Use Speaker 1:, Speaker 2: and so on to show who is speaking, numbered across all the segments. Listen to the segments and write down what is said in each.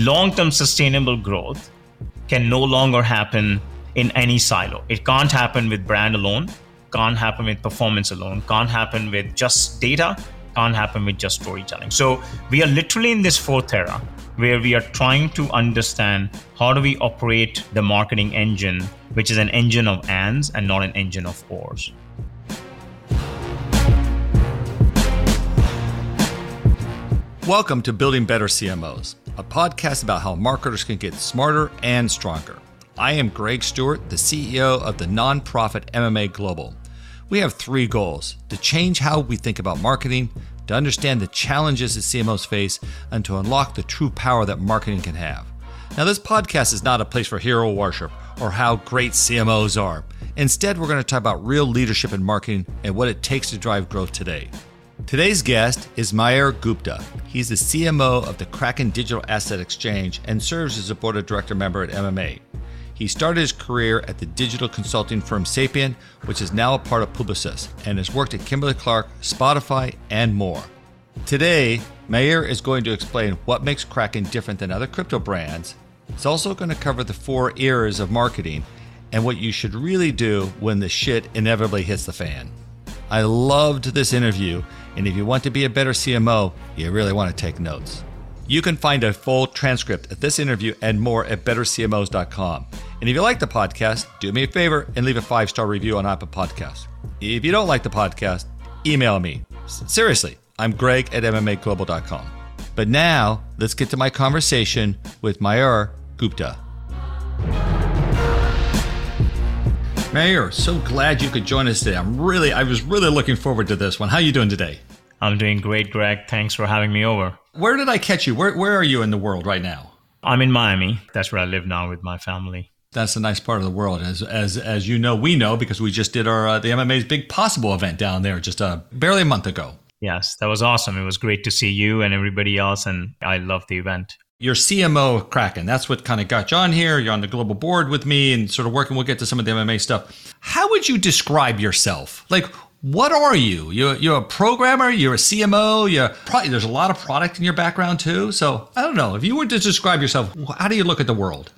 Speaker 1: Long term sustainable growth can no longer happen in any silo. It can't happen with brand alone, can't happen with performance alone, can't happen with just data, can't happen with just storytelling. So we are literally in this fourth era where we are trying to understand how do we operate the marketing engine, which is an engine of ands and not an engine of ors.
Speaker 2: Welcome to Building Better CMOs, a podcast about how marketers can get smarter and stronger. I am Greg Stuart, the CEO of the nonprofit MMA Global. We have three goals to change how we think about marketing, to understand the challenges that CMOs face, and to unlock the true power that marketing can have. Now, this podcast is not a place for hero worship or how great CMOs are. Instead, we're going to talk about real leadership in marketing and what it takes to drive growth today. Today's guest is Mayur Gupta. He's the CMO of the Kraken Digital Asset Exchange and serves as a board of director member at MMA. He started his career at the digital consulting firm Sapient, which is now a part of Publicis, and has worked at Kimberly Clark, Spotify, and more. Today, Mayur is going to explain what makes Kraken different than other crypto brands. He's also going to cover the four eras of marketing and what you should really do when the shit inevitably hits the fan. I loved this interview, and if you want to be a better CMO, you really want to take notes. You can find a full transcript of this interview and more at bettercmos.com. And if you like the podcast, do me a favor and leave a five star review on Apple Podcasts. If you don't like the podcast, email me. Seriously, I'm greg at mmaglobal.com. But now, let's get to my conversation with Mayur Gupta. Mayur, so glad you could join us today. I'm really, I was really looking forward to this one. How are you doing today?
Speaker 1: I'm doing great, Greg. Thanks for having me over.
Speaker 2: Where did I catch you? Where, where are you in the world right now?
Speaker 1: I'm in Miami. That's where I live now with my family.
Speaker 2: That's a nice part of the world, as as as you know, we know because we just did our uh, the MMA's Big Possible event down there just uh, barely a month ago.
Speaker 1: Yes, that was awesome. It was great to see you and everybody else, and I love the event.
Speaker 2: Your CMO Kraken. That's what kind of got you on here. You're on the global board with me and sort of working. We'll get to some of the MMA stuff. How would you describe yourself? Like, what are you? You're, you're a programmer, you're a CMO, you're probably, there's a lot of product in your background too. So I don't know. If you were to describe yourself, how do you look at the world?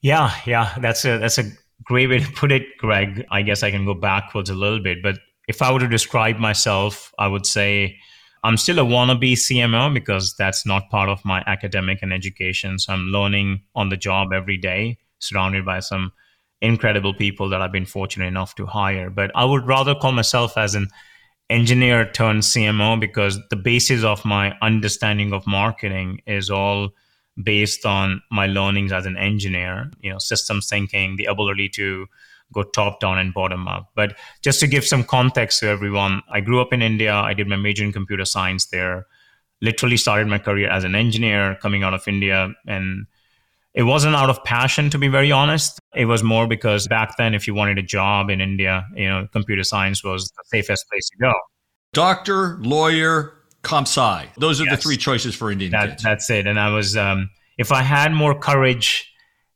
Speaker 1: Yeah, yeah, that's a that's a great way to put it, Greg. I guess I can go backwards a little bit, but if I were to describe myself, I would say I'm still a wannabe CMO because that's not part of my academic and education. So I'm learning on the job every day, surrounded by some incredible people that I've been fortunate enough to hire. But I would rather call myself as an engineer turned CMO because the basis of my understanding of marketing is all based on my learnings as an engineer, you know, systems thinking, the ability to go top down and bottom up. But just to give some context to everyone, I grew up in India. I did my major in computer science there. Literally started my career as an engineer coming out of India and it wasn't out of passion, to be very honest. It was more because back then, if you wanted a job in India, you know, computer science was the safest place to go.
Speaker 2: Doctor, lawyer, comp sci. Those are yes. the three choices for Indian that, kids.
Speaker 1: That's it. And I was, um, if I had more courage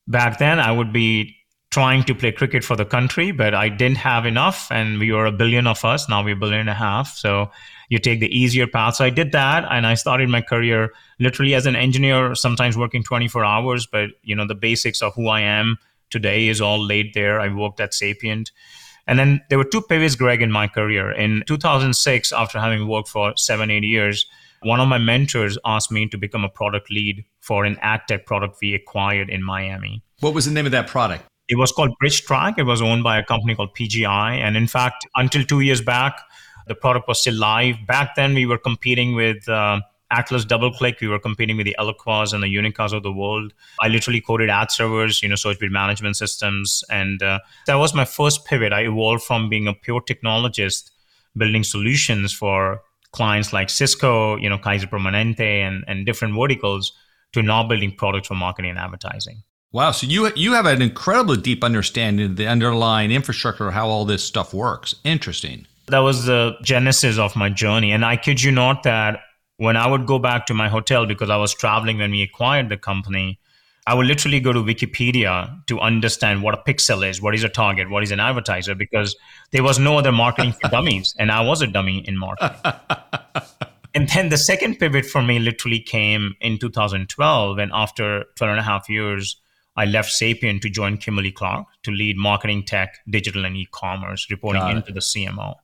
Speaker 1: back then, I would be trying to play cricket for the country, but I didn't have enough. And we were a billion of us. Now we're a billion and a half. So you take the easier path. So I did that and I started my career literally as an engineer, sometimes working 24 hours, but you know, the basics of who I am today is all laid there. I worked at Sapient. And then there were two pivots, Greg, in my career. In 2006, after having worked for seven, eight years, one of my mentors asked me to become a product lead for an ad tech product we acquired in Miami.
Speaker 2: What was the name of that product?
Speaker 1: It was called BridgeTrack. It was owned by a company called PGI. And in fact, until two years back, the product was still live. Back then, we were competing with uh, Atlas DoubleClick. We were competing with the Eloqua and the Unicas of the world. I literally coded ad servers, you know, search bid management systems. And uh, that was my first pivot. I evolved from being a pure technologist building solutions for clients like Cisco, you know, Kaiser Permanente and, and different verticals to now building products for marketing and advertising.
Speaker 2: Wow, so you you have an incredibly deep understanding of the underlying infrastructure of how all this stuff works. Interesting.
Speaker 1: That was the genesis of my journey, and I kid you not that when I would go back to my hotel because I was traveling when we acquired the company, I would literally go to Wikipedia to understand what a pixel is, what is a target, what is an advertiser, because there was no other marketing for dummies, and I was a dummy in marketing. and then the second pivot for me literally came in 2012, and after 12 and a half years, I left Sapient to join Kimberly Clark to lead marketing tech, digital, and e-commerce, reporting into the CMO.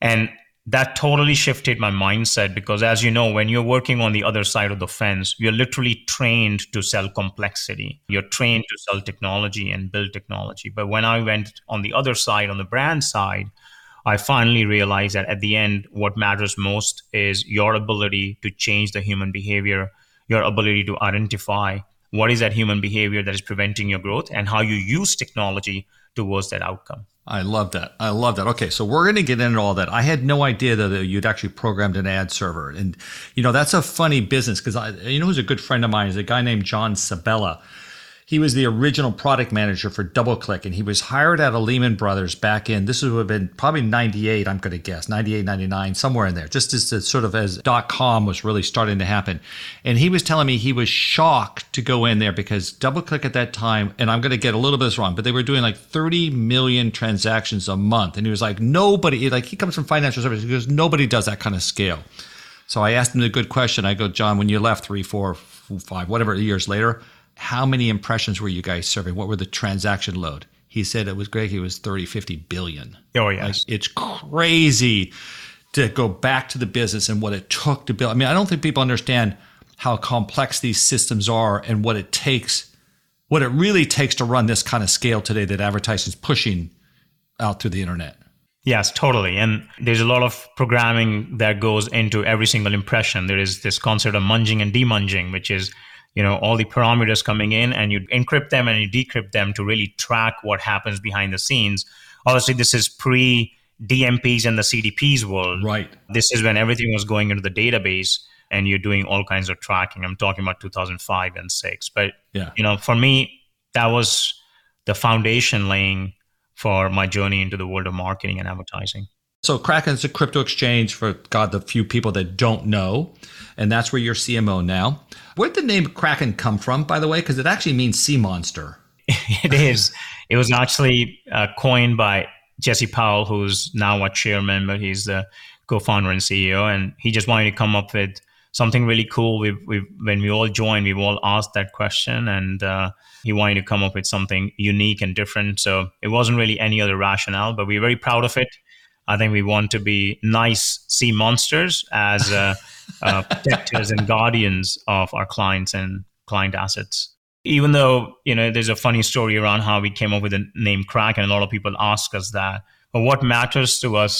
Speaker 1: And that totally shifted my mindset because as you know when you're working on the other side of the fence you're literally trained to sell complexity. You're trained to sell technology and build technology. But when i went on the other side on the brand side i finally realized that at the end what matters most is your ability to change the human behavior your ability to identify what is that human behavior that is preventing your growth and how you use technology towards that outcome
Speaker 2: I love that. I love that. Okay, so we're going to get into all that. I had no idea that you'd actually programmed an ad server, and you know that's a funny business because I, you know, who's a good friend of mine is a guy named John Sabella he was the original product manager for DoubleClick, and he was hired out of Lehman Brothers back in, this would have been probably 98, I'm going to guess, 98, 99, somewhere in there, just as sort of as dot com was really starting to happen. And he was telling me he was shocked to go in there because DoubleClick at that time, and I'm going to get a little bit of this wrong, but they were doing like 30 million transactions a month. And he was like, nobody, like he comes from financial services, he goes, nobody does that kind of scale. So I asked him the good question. I go, John, when you left three, four, five, whatever years later, how many impressions were you guys serving? What were the transaction load? He said it was Greg, it was 30, 50 billion.
Speaker 1: Oh, yes. Like,
Speaker 2: it's crazy to go back to the business and what it took to build. I mean, I don't think people understand how complex these systems are and what it takes, what it really takes to run this kind of scale today that advertising is pushing out through the internet.
Speaker 1: Yes, totally. And there's a lot of programming that goes into every single impression. There is this concept of munging and demunging, which is you know all the parameters coming in and you encrypt them and you decrypt them to really track what happens behind the scenes. Obviously this is pre dmps and the cdps world.
Speaker 2: Right.
Speaker 1: This is when everything was going into the database and you're doing all kinds of tracking. I'm talking about 2005 and 6 but yeah. you know for me that was the foundation laying for my journey into the world of marketing and advertising
Speaker 2: so Kraken's a crypto exchange for God, the few people that don't know, and that's where you're CMO now. Where'd the name Kraken come from, by the way? Because it actually means sea monster.
Speaker 1: it is. It was actually uh, coined by Jesse Powell, who's now a chairman, but he's the co-founder and CEO, and he just wanted to come up with something really cool. We, we when we all joined, we've all asked that question, and uh, he wanted to come up with something unique and different. So it wasn't really any other rationale, but we're very proud of it. I think we want to be nice sea monsters as uh, uh, protectors and guardians of our clients and client assets. Even though you know, there's a funny story around how we came up with the name Kraken, and a lot of people ask us that. But what matters to us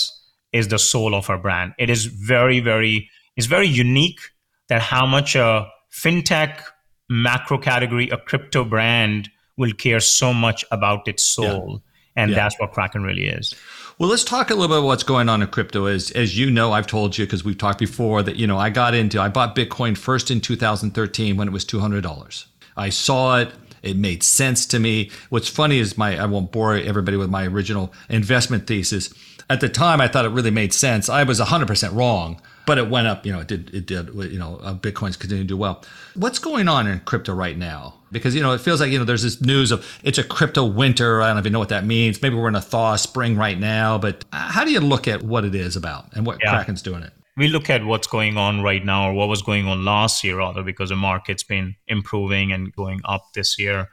Speaker 1: is the soul of our brand. It is very, very, it's very unique that how much a fintech macro category, a crypto brand, will care so much about its soul, yeah. and yeah. that's what Kraken really is.
Speaker 2: Well, let's talk a little bit about what's going on in crypto. As as you know, I've told you because we've talked before that you know I got into I bought Bitcoin first in 2013 when it was two hundred dollars. I saw it. It made sense to me. What's funny is my I won't bore everybody with my original investment thesis. At the time, I thought it really made sense. I was 100% wrong but it went up. You know, it did. It did. You know, uh, Bitcoin's continuing to do well. What's going on in crypto right now? Because you know, it feels like you know, there's this news of it's a crypto winter. I don't even know what that means. Maybe we're in a thaw spring right now. But how do you look at what it is about and what yeah. Kraken's doing it?
Speaker 1: we look at what's going on right now or what was going on last year rather because the market's been improving and going up this year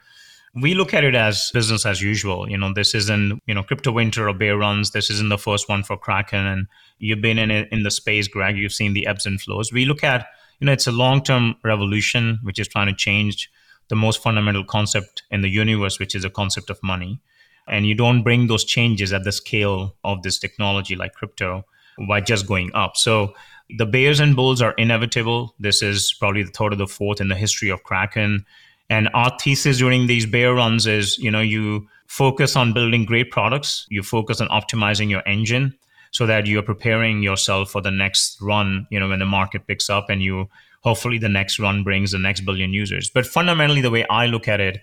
Speaker 1: we look at it as business as usual. You know, this isn't, you know, crypto winter or bear runs. This isn't the first one for Kraken. And you've been in it in the space, Greg. You've seen the ebbs and flows. We look at, you know, it's a long-term revolution, which is trying to change the most fundamental concept in the universe, which is a concept of money. And you don't bring those changes at the scale of this technology like crypto by just going up. So the bears and bulls are inevitable. This is probably the third or the fourth in the history of Kraken. And our thesis during these bear runs is, you know, you focus on building great products, you focus on optimizing your engine so that you're preparing yourself for the next run, you know, when the market picks up and you hopefully the next run brings the next billion users. But fundamentally, the way I look at it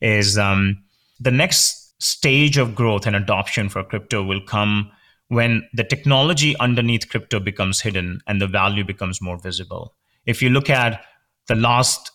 Speaker 1: is um, the next stage of growth and adoption for crypto will come when the technology underneath crypto becomes hidden and the value becomes more visible. If you look at the last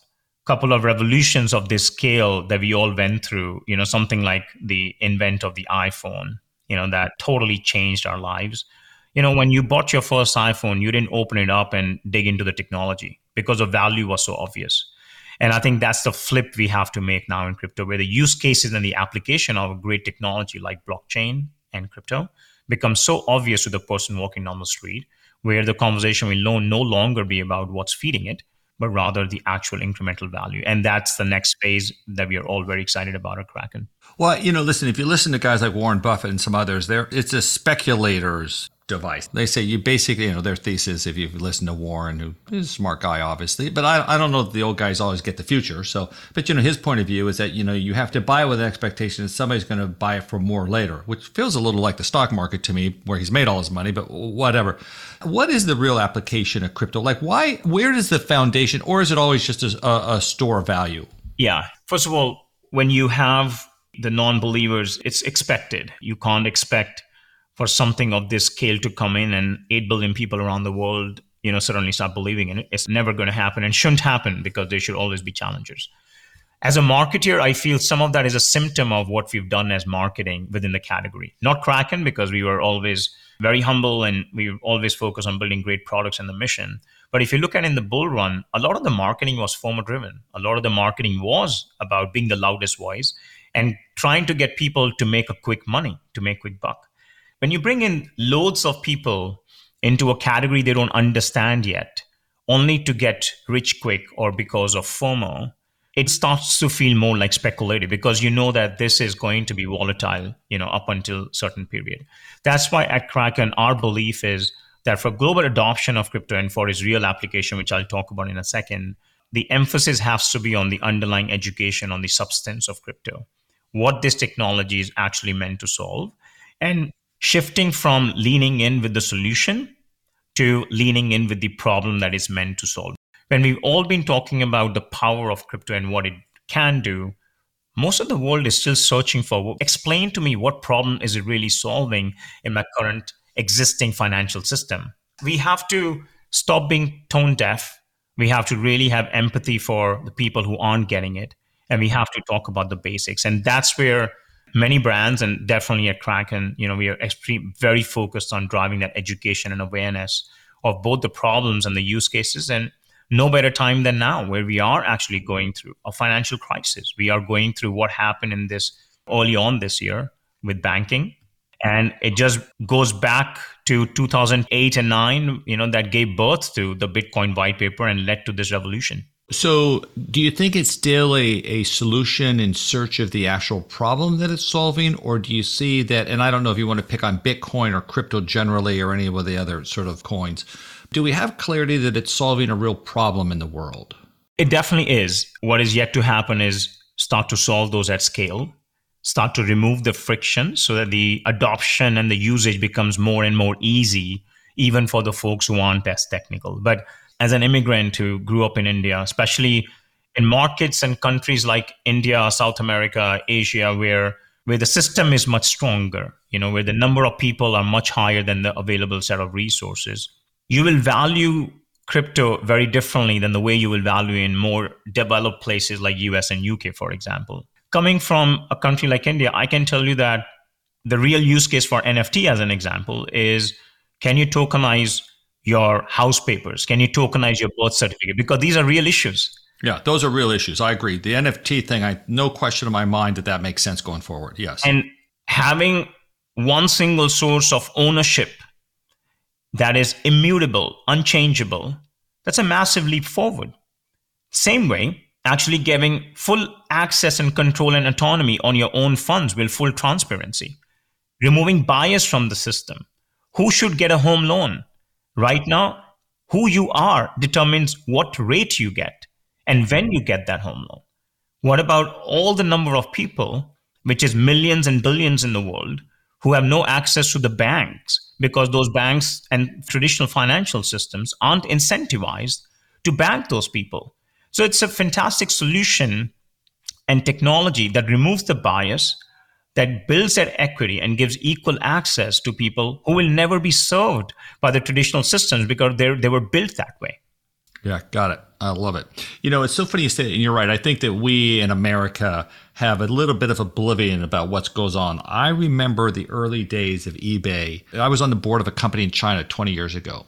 Speaker 1: couple of revolutions of this scale that we all went through, you know, something like the invent of the iPhone, you know, that totally changed our lives. You know, when you bought your first iPhone, you didn't open it up and dig into the technology because the value was so obvious. And I think that's the flip we have to make now in crypto, where the use cases and the application of a great technology like blockchain and crypto becomes so obvious to the person walking down the street, where the conversation will no, longer be about what's feeding it, but rather the actual incremental value. And that's the next phase that we are all very excited about at Kraken.
Speaker 2: Well, you know, listen, if you listen to guys like Warren Buffett and some others, there it's a speculator's device. They say you basically, you know, their thesis, if you've listened to Warren, who is a smart guy, obviously, but I, I don't know that the old guys always get the future. So, but, you know, his point of view is that, you know, you have to buy with an expectation that somebody's going to buy it for more later, which feels a little like the stock market to me, where he's made all his money, but whatever. What is the real application of crypto? Like, why, where is the foundation, or is it always just a, a store of value?
Speaker 1: Yeah. First of all, when you have the non believers, it's expected. You can't expect for something of this scale to come in and 8 billion people around the world you know suddenly start believing in it it's never going to happen and shouldn't happen because there should always be challengers. As a marketer i feel some of that is a symptom of what we've done as marketing within the category. Not kraken because we were always very humble and we always focus on building great products and the mission. But if you look at in the bull run a lot of the marketing was FOMO driven a lot of the marketing was about being the loudest voice and trying to get people to make a quick money to make quick buck when you bring in loads of people into a category they don't understand yet, only to get rich quick or because of FOMO, it starts to feel more like speculative because you know that this is going to be volatile, you know, up until certain period. That's why at Kraken, our belief is that for global adoption of crypto and for its real application, which I'll talk about in a second, the emphasis has to be on the underlying education on the substance of crypto, what this technology is actually meant to solve. And shifting from leaning in with the solution to leaning in with the problem that is meant to solve. When we've all been talking about the power of crypto and what it can do, most of the world is still searching for explain to me what problem is it really solving in my current existing financial system. We have to stop being tone deaf. We have to really have empathy for the people who aren't getting it. And we have to talk about the basics. And that's where many brands and definitely at Kraken, you know, we are extreme, very focused on driving that education and awareness of both the problems and the use cases. And no better time than now, where we are actually going through a financial crisis. We are going through what happened in this early on this year with banking. And it just goes back to 2008 and 9, you know, that gave birth to the Bitcoin white paper and led to this revolution.
Speaker 2: So, do you think it's still a, a solution in search of the actual problem that it's solving? Or do you see that, and I don't know if you want to pick on Bitcoin or crypto generally or any of the other sort of coins, do we have clarity that it's solving a real problem in the world?
Speaker 1: It definitely is. What is yet to happen is start to solve those at scale, start to remove the friction so that the adoption and the usage becomes more and more easy, even for the folks who aren't as technical. But as an immigrant who grew up in India, especially in markets and countries like India, South America, Asia, where where the system is much stronger, you know, where the number of people are much higher than the available set of resources, you will value crypto very differently than the way you will value in more developed places like US and UK, for example. Coming from a country like India, I can tell you that the real use case for NFT, as an example, is can you tokenize your house papers? Can you tokenize your birth certificate? Because these are real issues.
Speaker 2: Yeah, those are real issues. I agree. The NFT thing, I no question in my mind that that makes sense going forward. Yes.
Speaker 1: And having one single source of ownership that is immutable, unchangeable, that's a massive leap forward. Same way, actually giving full access and control and autonomy on your own funds with full transparency, removing bias from the system. Who should get a home loan? Right now, who you are determines what rate you get and when you get that home loan. What about all the number of people, which is millions and billions in the world, who have no access to the banks because those banks and traditional financial systems aren't incentivized to bank those people. So it's a fantastic solution and technology that removes the bias, that builds that equity and gives equal access to people who will never be served by the traditional systems because they they were built that way.
Speaker 2: Yeah, got it. I love it. You know, it's so funny you say and you're right. I think that we in America have a little bit of oblivion about what goes on. I remember the early days of eBay. I was on the board of a company in China 20 years ago.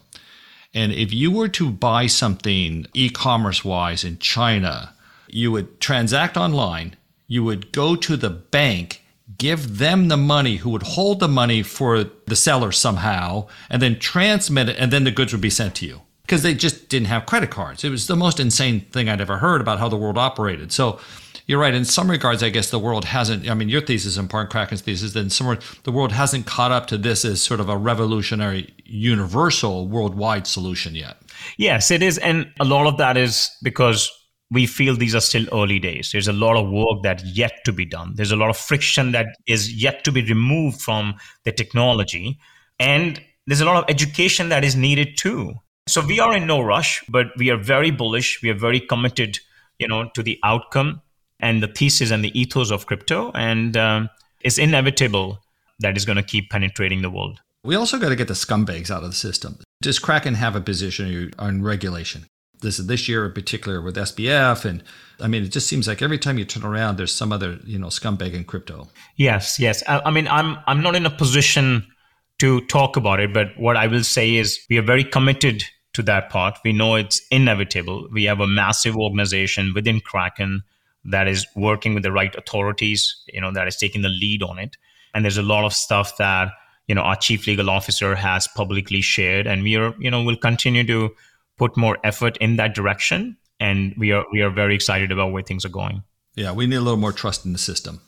Speaker 2: And if you were to buy something e commerce wise in China, you would transact online, you would go to the bank, give them the money, who would hold the money for the seller somehow, and then transmit it, and then the goods would be sent to you because they just didn't have credit cards. It was the most insane thing I'd ever heard about how the world operated. So you're right. In some regards, I guess the world hasn't. I mean, your thesis and part Kraken's thesis. Then somewhere the world hasn't caught up to this as sort of a revolutionary, universal, worldwide solution yet.
Speaker 1: Yes, it is, and a lot of that is because we feel these are still early days. There's a lot of work that yet to be done. There's a lot of friction that is yet to be removed from the technology, and there's a lot of education that is needed too. So we are in no rush, but we are very bullish. We are very committed, you know, to the outcome and the thesis and the ethos of crypto, and um, it's inevitable that is going to keep penetrating the world.
Speaker 2: We also got to get the scumbags out of the system. Does Kraken have a position on regulation? This is this year in particular with SBF, and I mean, it just seems like every time you turn around, there's some other you know scumbag in crypto.
Speaker 1: Yes, yes. I, I mean, I'm I'm not in a position to talk about it, but what I will say is we are very committed to that part. We know it's inevitable. We have a massive organization within Kraken that is working with the right authorities, you know, that is taking the lead on it. And there's a lot of stuff that, you know, our chief legal officer has publicly shared. And we are, you know, will continue to put more effort in that direction. And we are we are very excited about where things are going.
Speaker 2: Yeah, we need a little more trust in the system.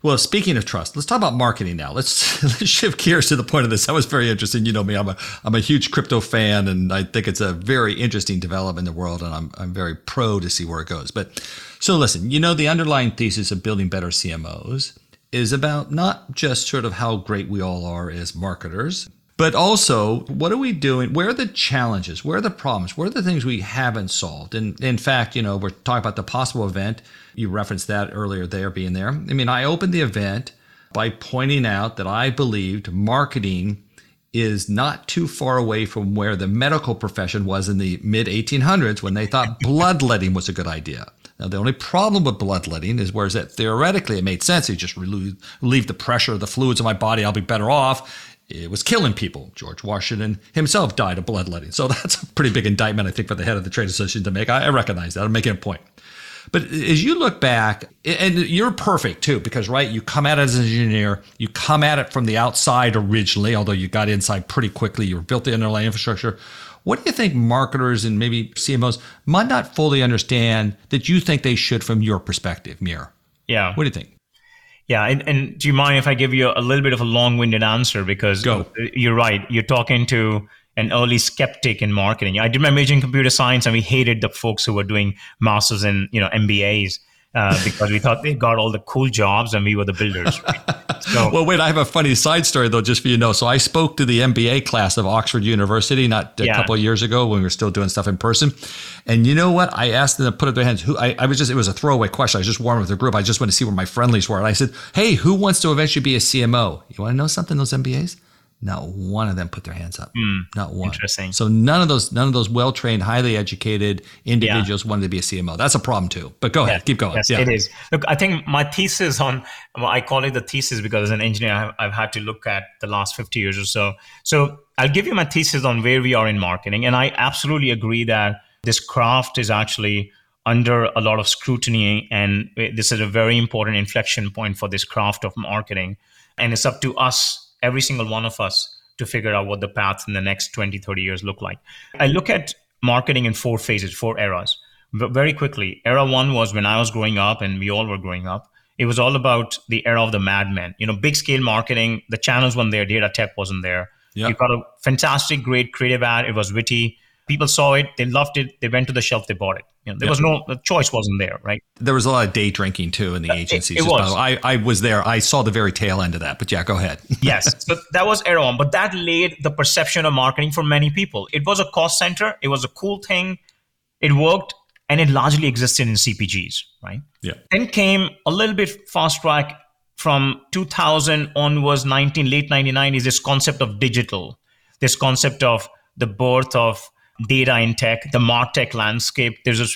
Speaker 2: Well, speaking of trust, let's talk about marketing now. Let's, let's shift gears to the point of this. That was very interesting. You know me, I'm a I'm a huge crypto fan, and I think it's a very interesting development in the world, and I'm I'm very pro to see where it goes. But so listen, you know, the underlying thesis of building better CMOs is about not just sort of how great we all are as marketers, but also what are we doing? Where are the challenges? Where are the problems? Where are the things we haven't solved? And in fact you know we're talking about the possible event. You referenced that earlier there being there. I mean i opened the event by pointing out that i believed marketing is not too far away from where the medical profession was in the mid 1800s when they thought bloodletting was a good idea. Now, the only problem with bloodletting is whereas that theoretically it made sense, you just relieve, relieve the pressure of the fluids in my body, I'll be better off it was killing people. George Washington himself died of bloodletting. So that's a pretty big indictment, I think, for the head of the trade association to make. I, I recognize that. I'm making a point. But as you look back, and you're perfect too, because right, you come at it as an engineer, you come at it from the outside originally, although you got inside pretty quickly, you built the underlying infrastructure. What do you think marketers and maybe CMOs might not fully understand that you think they should from your perspective, Mir?
Speaker 1: Yeah.
Speaker 2: What do you think?
Speaker 1: Yeah, and, and, do you mind if I give you a little bit of a long-winded answer because
Speaker 2: Go.
Speaker 1: you're right. You're talking to an early skeptic in marketing. I did my major in computer science, and we hated the folks who were doing masters and you know MBAs uh, because we thought they got all the cool jobs and we were the builders.
Speaker 2: So, well, wait, I have a funny side story though, just for you to know. So I spoke to the MBA class of Oxford University not a yeah. couple of years ago when we were still doing stuff in person. And you know what? I asked them to put up their hands. Who I, I was just it was a throwaway question. I was just warming with the group. I just wanted to see where my friendlies were. And I said, Hey, who wants to eventually be a CMO? You want to know something, those MBAs? Not one of them put their hands up. Mm, not one.
Speaker 1: Interesting.
Speaker 2: So none of those none of those well trained, highly educated individuals yeah. wanted to be a CMO. That's a problem too. But go ahead, keep going.
Speaker 1: Yes, yeah. it is. Look, I think my thesis on well, I call it the thesis because as an engineer, I've, I've had to look at the last fifty years or so. So I'll give you my thesis on where we are in marketing, and I absolutely agree that this craft is actually under a lot of scrutiny, and this is a very important inflection point for this craft of marketing. And it's up to us every single one of us to figure out what the path in the next 20 30 years look like. I look at marketing in four phases four eras. But very quickly era one was when i was growing up and we all were growing up. It was all about the era of the madmen you know big scale marketing the channels weren't there data tech wasn't there. Yep. you got a fantastic great creative ad. It was witty people saw it they loved it they went to the shelf they bought it you know, there was no the choice wasn't there, right?
Speaker 2: There was a lot of day drinking too in the uh, agencies.
Speaker 1: It, it was.
Speaker 2: I, I was there. I saw the very tail end of that. But yeah, go ahead.
Speaker 1: yes, so that was era one, but that laid the perception of marketing for many people. It was a cost center. It was a cool thing. It worked and it largely existed in CPGs, right?
Speaker 2: Yeah.
Speaker 1: Then came a little bit fast track from 2000 onwards, 19 late 99 is this concept of digital, this concept of the birth of data in tech, the martech landscape. There's a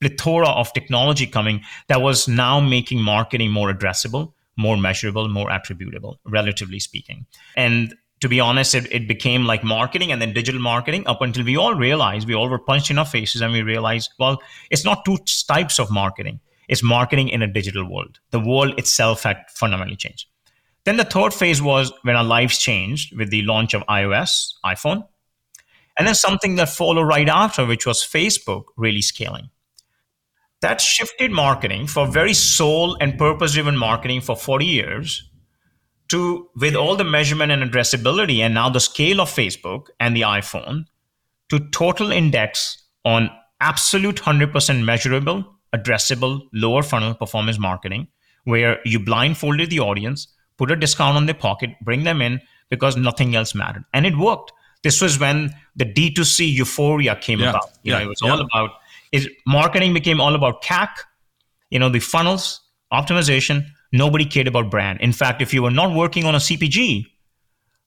Speaker 1: plethora of technology coming that was now making marketing more addressable, more measurable, more attributable, relatively speaking. And to be honest, it, it became like marketing and then digital marketing up until we all realized, we all were punched in our faces and we realized, well, it's not two types of marketing. It's marketing in a digital world. The world itself had fundamentally changed. Then the third phase was when our lives changed with the launch of iOS, iPhone. And then something that followed right after, which was Facebook really scaling. That shifted marketing for very soul and purpose driven marketing for 40 years to with all the measurement and addressability and now the scale of Facebook and the iPhone to total index on absolute 100% measurable, addressable, lower funnel performance marketing, where you blindfolded the audience, put a discount on their pocket, bring them in because nothing else mattered. And it worked. This was when the D2C euphoria came
Speaker 2: yeah.
Speaker 1: about. You
Speaker 2: yeah.
Speaker 1: know, it was
Speaker 2: yeah.
Speaker 1: all about is marketing became all about CAC, you know, the funnels, optimization, nobody cared about brand. In fact, if you were not working on a CPG,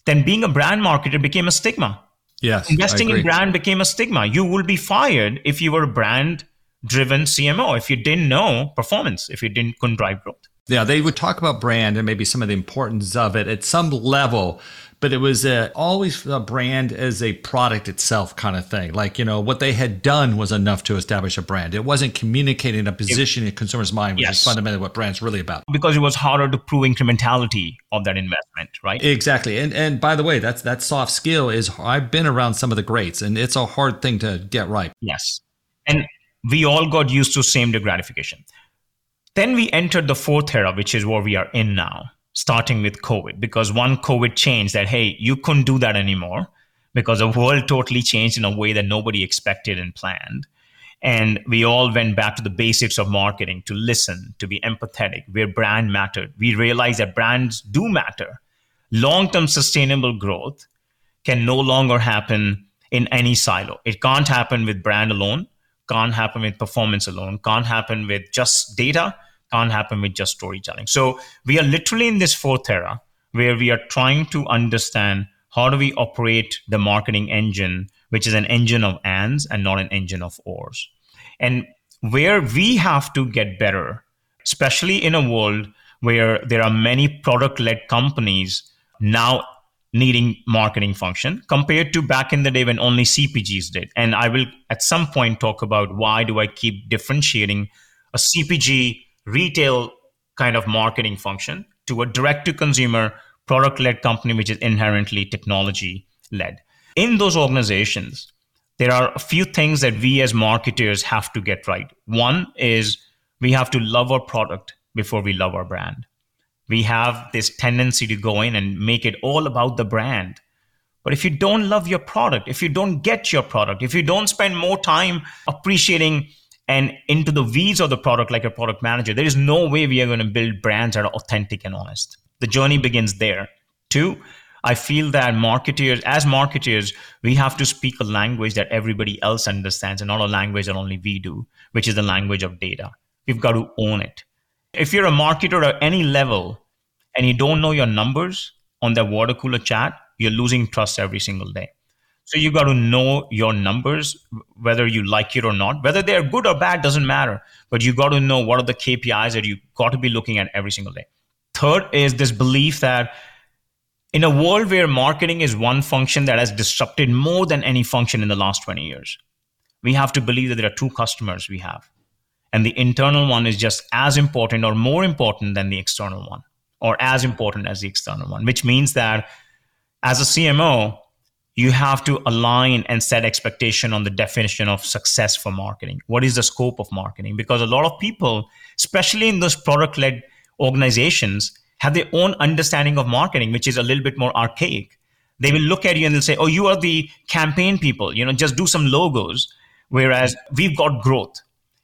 Speaker 1: then being a brand marketer became a stigma.
Speaker 2: Yes.
Speaker 1: Investing in brand became a stigma. You will be fired if you were a brand driven CMO, if you didn't know performance, if you didn't couldn't drive growth.
Speaker 2: Yeah, they would talk about brand and maybe some of the importance of it at some level, but it was a, always a brand as a product itself kind of thing. Like, you know, what they had done was enough to establish a brand. It wasn't communicating a position in consumers' mind, which
Speaker 1: Yes.
Speaker 2: is fundamentally what brand's really about.
Speaker 1: Because it was harder to prove incrementality of that investment, right?
Speaker 2: Exactly. And and by the way, that's that soft skill is I've been around some of the greats and it's a hard thing to get right.
Speaker 1: Yes. And we all got used to same day gratification. Then we entered the fourth era, which is where we are in now, starting with COVID, because one COVID changed that, hey, you couldn't do that anymore because the world totally changed in a way that nobody expected and planned. And we all went back to the basics of marketing to listen, to be empathetic, where brand mattered. We realized that brands do matter. Long term sustainable growth can no longer happen in any silo. It can't happen with brand alone, can't happen with performance alone, can't happen with just data, can't happen with just storytelling. So we are literally in this fourth era where we are trying to understand how do we operate the marketing engine, which is an engine of ands and not an engine of ors. And where we have to get better, especially in a world where there are many product led companies now needing marketing function compared to back in the day when only CPGs did. And I will at some point talk about why do I keep differentiating a CPG retail kind of marketing function to a direct to consumer product led company which is inherently technology led. In those organizations, there are a few things that we as marketers have to get right. One is we have to love our product before we love our brand we have this tendency to go in and make it all about the brand. But if you don't love your product, if you don't get your product, if you don't spend more time appreciating and into the weeds of the product like a product manager, there is no way we are going to build brands that are authentic and honest. The journey begins there. Two, I feel that marketers, as marketers, we have to speak a language that everybody else understands and not a language that only we do, which is the language of data. We've got to own it. If you're a marketer at any level and you don't know your numbers on that water cooler chat, you're losing trust every single day. So you got to know your numbers, whether you like it or not. Whether they're good or bad doesn't matter, but you got to know what are the KPIs that you got to be looking at every single day. Third is this belief that in a world where marketing is one function that has disrupted more than any function in the last 20 years, we have to believe that there are two customers we have. And the internal one is just as important or more important than the external one, or as important as the external one, which means that as a CMO, you have to align and set expectation on the definition of success for marketing. What is the scope of marketing? Because a lot of people, especially in those product led organizations, have their own understanding of marketing, which is a little bit more archaic. They will look at you and they'll say, Oh, you are the campaign people, you know, just do some logos. Whereas we've got growth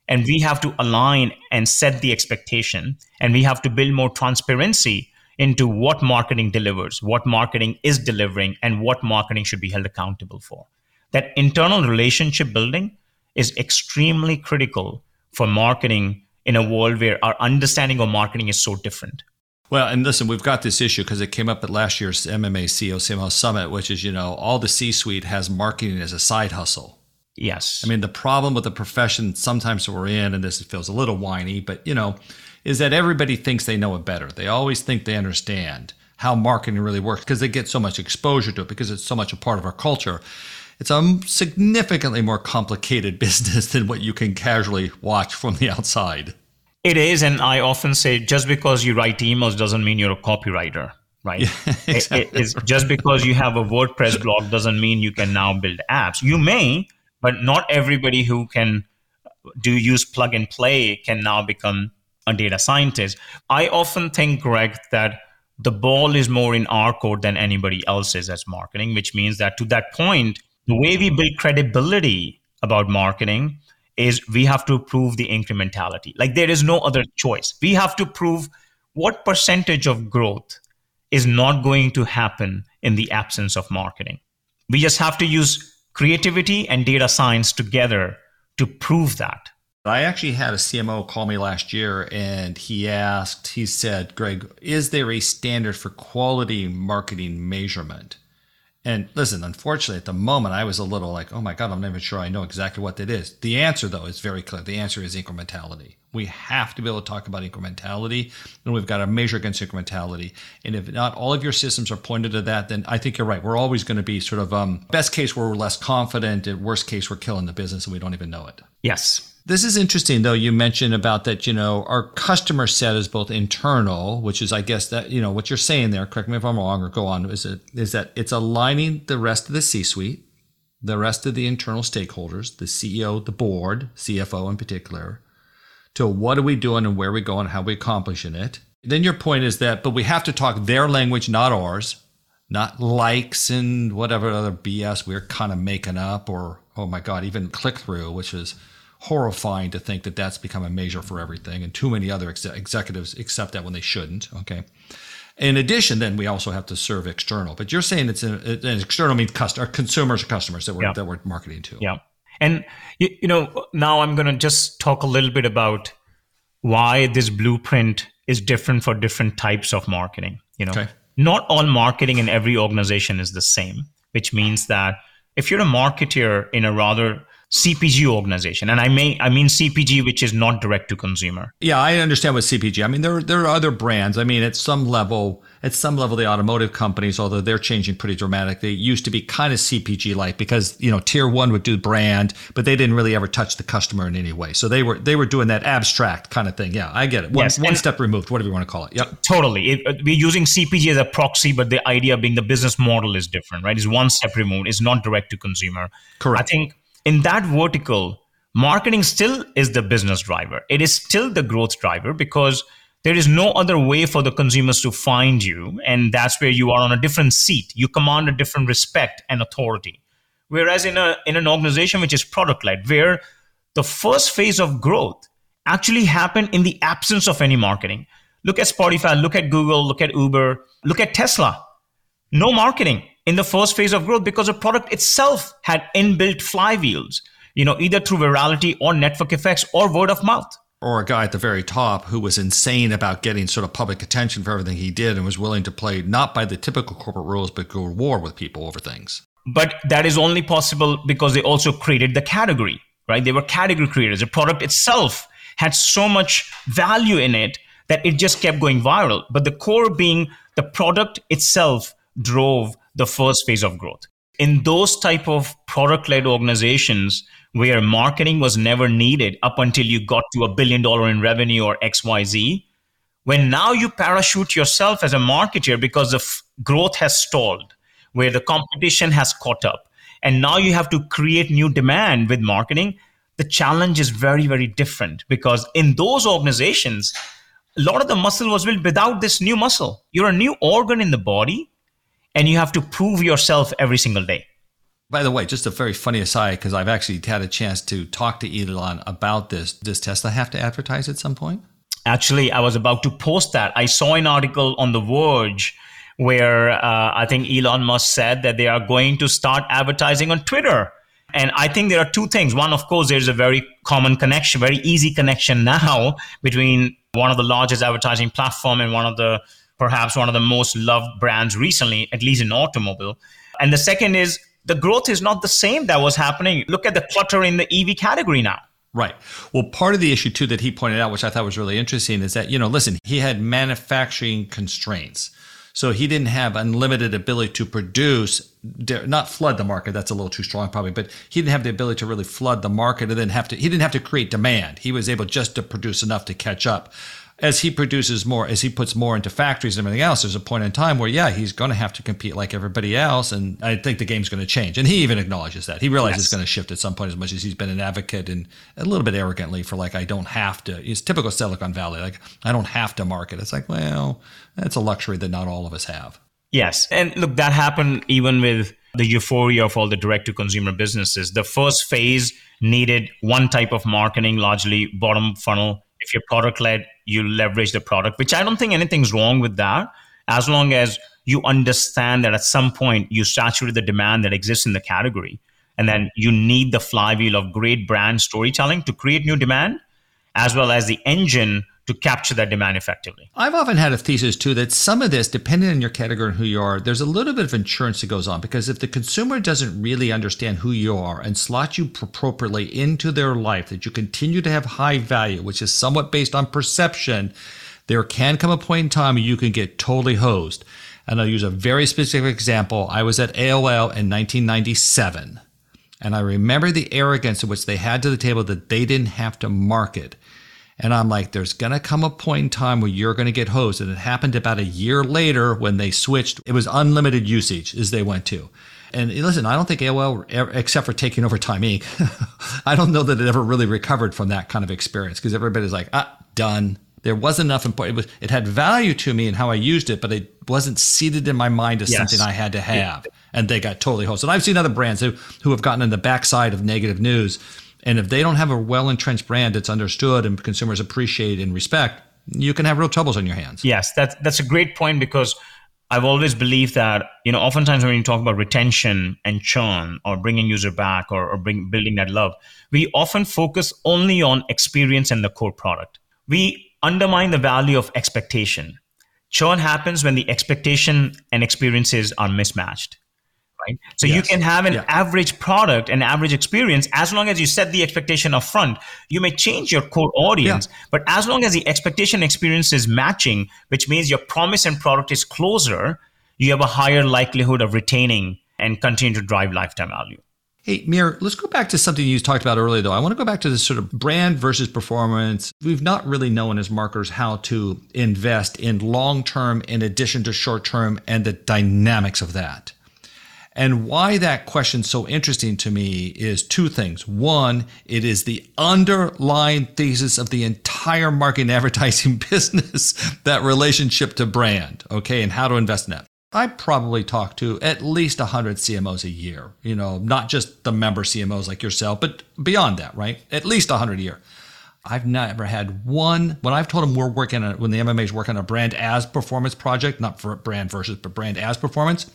Speaker 1: and we have to align and set the expectation and we have to build more transparency into what marketing delivers, what marketing is delivering, and what marketing should be held accountable for. That internal relationship building is extremely critical for marketing in a world where our understanding of marketing is so different.
Speaker 2: Well, and listen, we've got this issue because it came up at last year's MMA CEO CMO Summit, which is, you know, all the C suite has marketing as a side hustle.
Speaker 1: Yes.
Speaker 2: I mean, the problem with the profession sometimes we're in, and this feels a little whiny, but, you know, is that everybody thinks they know it better. They always think they understand how marketing really works because they get so much exposure to it because it's so much a part of our culture. It's a significantly more complicated business than what you can casually watch from the outside.
Speaker 1: It is, and I often say just because you write emails doesn't mean you're a copywriter, right? Yeah, exactly. it, it's just because you have a WordPress blog doesn't mean you can now build apps. You may, but not everybody who can do use plug and play can now become a data scientist. I often think, Greg, that the ball is more in our court than anybody else's as marketing, which means that to that point, the way we build credibility about marketing is we have to prove the incrementality. Like there is no other choice. We have to prove what percentage of growth is not going to happen in the absence of marketing. We just have to use creativity and data science together to prove that.
Speaker 2: I actually had a CMO call me last year and he asked, he said, Greg, is there a standard for quality marketing measurement? And listen, unfortunately, at the moment, I was a little like, oh my God, I'm not even sure I know exactly what that is. The answer, though, is very clear. The answer is incrementality. We have to be able to talk about incrementality, and we've got to measure against incrementality. And if not all of your systems are pointed to that, then I think you're right. We're always going to be sort of um, best case, we're less confident. At worst case, we're killing the business and we don't even know it.
Speaker 1: Yes.
Speaker 2: This is interesting, though. You mentioned about that, you know, our customer set is both internal, which is, I guess, that, you know, what you're saying there, correct me if I'm wrong or go on, is, it, is that it's aligning the rest of the C suite, the rest of the internal stakeholders, the CEO, the board, CFO in particular, to what are we doing and where are we going, and how are we accomplishing it. Then your point is that, but we have to talk their language, not ours, not likes and whatever other BS we're kind of making up, or, oh my God, even click through, which is, horrifying to think that that's become a measure for everything, and too many other ex- executives accept that when they shouldn't. Okay. In addition, then we also have to serve external. But you're saying it's an external means customer, uh, consumers or customers that we're yeah. that we're marketing to.
Speaker 1: Yeah, and you, you know now I'm going to just talk a little bit about why this blueprint is different for different types of marketing. You know, okay. not all marketing in every organization is the same, which means that if you're a marketer in a rather CPG organization, and I may I mean CPG, which is not direct to consumer.
Speaker 2: Yeah, I understand what CPG. I mean, there there are other brands. I mean, at some level, at some level, the automotive companies, although they're changing pretty dramatically, used to be kind of CPG like because you know tier one would do brand, but they didn't really ever touch the customer in any way. So they were they were doing that abstract kind of thing. Yeah, I get it. One, yes, one step removed, whatever you want to call it. Yep.
Speaker 1: Totally. It, uh, we're using CPG as a proxy, but the idea being the business model is different, right? Is one step removed. It's not direct to consumer.
Speaker 2: Correct.
Speaker 1: I think in that vertical, marketing still is the business driver. It is still the growth driver because there is no other way for the consumers to find you. And that's where you are on a different seat. You command a different respect and authority. Whereas in, a, in an organization which is product led, where the first phase of growth actually happened in the absence of any marketing. Look at Spotify, look at Google, look at Uber, look at Tesla. No marketing in the first phase of growth because the product itself had inbuilt flywheels, you know, either through virality or network effects or word of mouth.
Speaker 2: Or a guy at the very top who was insane about getting sort of public attention for everything he did and was willing to play not by the typical corporate rules, but go to war with people over things.
Speaker 1: But that is only possible because they also created the category, right? They were category creators. The product itself had so much value in it that it just kept going viral. But the core being the product itself drove the first phase of growth. In those type of product-led organizations where marketing was never needed up until you got to a billion dollar in revenue or XYZ, when now you parachute yourself as a marketer because the f- growth has stalled, where the competition has caught up, and now you have to create new demand with marketing, the challenge is very, very different because in those organizations, a lot of the muscle was built without this new muscle. You're a new organ in the body and you have to prove yourself every single day.
Speaker 2: By the way, just a very funny aside, because I've actually had a chance to talk to Elon about this. Does Tesla have to advertise at some point?
Speaker 1: Actually, I was about to post that. I saw an article on The Verge where uh, I think Elon Musk said that they are going to start advertising on Twitter. And I think there are two things. One, of course, there's a very common connection, very easy connection now between one of the largest advertising platform and one of the perhaps one of the most loved brands recently, at least in automobile. And the second is the growth is not the same that was happening. Look at the clutter in the EV category now.
Speaker 2: Right. Well, part of the issue too that he pointed out, which I thought was really interesting, is that, you know, listen, he had manufacturing constraints. So he didn't have unlimited ability to produce, not flood the market. That's a little too strong, probably, but he didn't have the ability to really flood the market and then have to, he didn't have to create demand. He was able just to produce enough to catch up as he produces more, as he puts more into factories and everything else, there's a point in time where, yeah, he's going to have to compete like everybody else. And I think the game's going to change. And he even acknowledges that. He realizes yes. it's going to shift at some point as much as he's been an advocate and a little bit arrogantly for like, I don't have to. It's typical Silicon Valley. Like, I don't have to market. It's like, well, that's a luxury that not all of us have.
Speaker 1: Yes. And look, that happened even with the euphoria of all the direct to consumer businesses. The first phase needed one type of marketing, largely bottom funnel. If you're product led, you leverage the product, which I don't think anything's wrong with that, as long as you understand that at some point you saturate the demand that exists in the category. And then you need the flywheel of great brand storytelling to create new demand, as well as the engine to capture that demand effectively.
Speaker 2: I've often had a thesis too that some of this, depending on your category and who you are, there's a little bit of insurance that goes on because if the consumer doesn't really understand who you are and slot you appropriately into their life, that you continue to have high value, which is somewhat based on perception, there can come a point in time you can get totally hosed. And I'll use a very specific example. I was at AOL in 1997. And I remember the arrogance in which they had to the table that they didn't have to market. And I'm like, there's going to come a point in time where you're going to get hosed. And it happened about a year later when they switched. It was unlimited usage as they went to. And listen, I don't think AOL, except for taking over Time Inc., I don't know that it ever really recovered from that kind of experience because everybody's like, ah, done. There wasn't enough important. It, was, it had value to me and how I used it, but it wasn't seated in my mind as yes. something I had to have. And they got totally hosed. And i've seen other brands who, who have gotten in the backside of negative news and if they don't have a well entrenched brand that's understood and consumers appreciate and respect, you can have real troubles on your hands.
Speaker 1: Yes, that's that's a great point because I've always believed that you know oftentimes when you talk about retention and churn or bringing user back or, or bring, building that love, we often focus only on experience and the core product. We undermine the value of expectation. Churn happens when the expectation and experiences are mismatched right? So yes. you can have an yeah. average product, an average experience, as long as you set the expectation up front. You may change your core audience, yeah. but as long as the expectation experience is matching, which means your promise and product is closer, you have a higher likelihood of retaining and continue to drive lifetime value.
Speaker 2: Hey, Mayur, let's go back to something you talked about earlier, though. I want to go back to this sort of brand versus performance. We've not really known as marketers how to invest in long term in addition to short term and the dynamics of that. And why that question's so interesting to me is two things. One, it is the underlying thesis of the entire marketing advertising business, that relationship to brand, okay, and how to invest in that. I probably talk to at least 100 CMOs a year, you know, not just the member CMOs like yourself, but beyond that, right? At least 100 a year. I've never had one, when I've told them we're working on, when the MMA is working on a brand as performance project, not for brand versus, but brand as performance,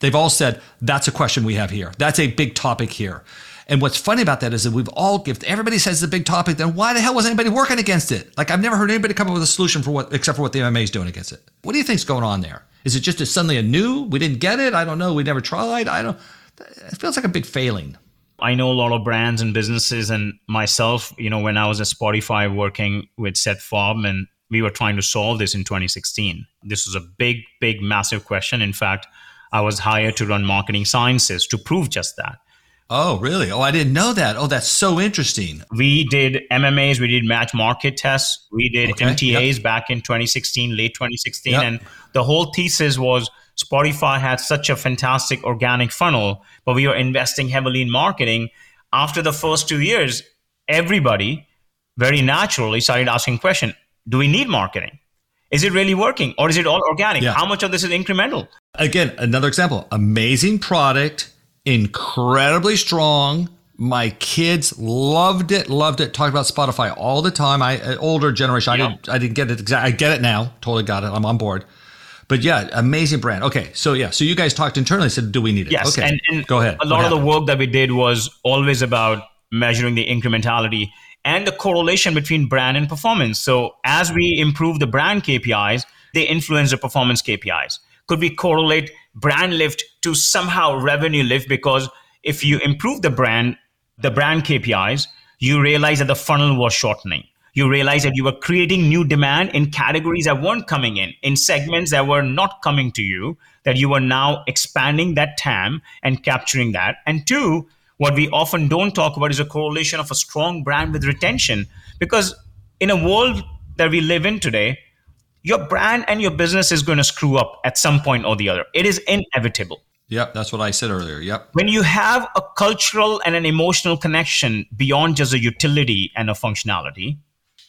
Speaker 2: They've all said, that's a question we have here. That's a big topic here. And what's funny about that is that we've all, if everybody says it's a big topic, then why the hell was anybody working against it? Like I've never heard anybody come up with a solution for what, except for what the MMA is doing against it. What do you think's going on there? Is it just a, suddenly a new? We didn't get it. I don't know. We never tried. I don't. It feels like a big failing.
Speaker 1: I know a lot of brands and businesses, and myself. You know, when I was at Spotify working with Seth Farbman, and we were trying to solve this in 2016. This was a big, big, massive question. In fact, I was hired to run marketing sciences to prove just that.
Speaker 2: Oh, really? Oh, I didn't know that. Oh, that's so interesting.
Speaker 1: We did MMAs, we did match market tests, we did okay. MTAs yep. back in 2016, late 2016. Yep. And the whole thesis was Spotify had such a fantastic organic funnel, but we were investing heavily in marketing. After the first two years, everybody very naturally started asking question, do we need marketing? Is it really working or is it all organic? Yeah. How much of this is incremental?
Speaker 2: Again, another example amazing product, incredibly strong. My kids loved it, loved it. Talked about Spotify all the time. I uh, older generation, I didn't, I didn't get it exactly. I get it now. Totally got it. I'm on board. But yeah, amazing brand. Okay, so yeah, so you guys talked internally, said, "Do we need it?"
Speaker 1: Yes.
Speaker 2: Okay,
Speaker 1: And, and
Speaker 2: go ahead.
Speaker 1: A lot of the work that we did was always about measuring the incrementality and the correlation between brand and performance. So as we improve the brand KPIs, they influence the performance KPIs. Could we correlate brand lift to somehow revenue lift? Because if you improve the brand, the brand KPIs, you realize that the funnel was shortening. You realize that you were creating new demand in categories that weren't coming in, in segments that were not coming to you, that you are now expanding that TAM and capturing that. And two, what we often don't talk about is a correlation of a strong brand with retention. Because in a world that we live in today, your brand and your business is going to screw up at some point or the other. It is inevitable.
Speaker 2: Yep, that's what I said earlier. Yep.
Speaker 1: When you have a cultural and an emotional connection beyond just a utility and a functionality,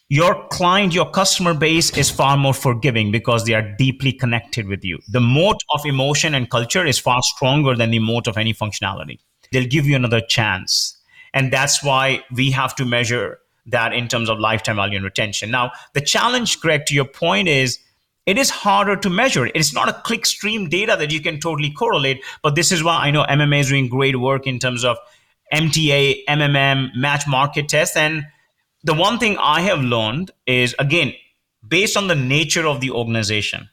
Speaker 1: your client, your customer base is far more forgiving because they are deeply connected with you. The moat of emotion and culture is far stronger than the moat of any functionality they'll give you another chance. And that's why we have to measure that in terms of lifetime value and retention. Now, the challenge, Greg, to your point is it is harder to measure. It's not a clickstream data that you can totally correlate. But this is why I know MMA is doing great work in terms of MTA, MMM, match market tests. And the one thing I have learned is again, based on the nature of the organization,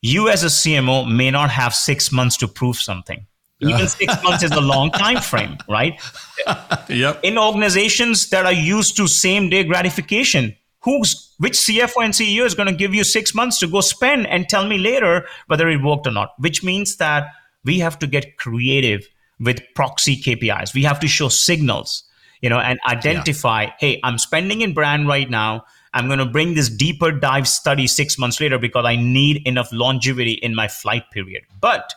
Speaker 1: you as a CMO may not have six months to prove something even six months is a long time frame, right?
Speaker 2: yep.
Speaker 1: In organizations that are used to same day gratification, who's which CFO and CEO is going to give you six months to go spend and tell me later whether it worked or not? Which means that we have to get creative with proxy KPIs. We have to show signals, you know, and identify, yeah. hey, I'm spending in brand right now. I'm going to bring this deeper dive study six months later because I need enough longevity in my flight period. But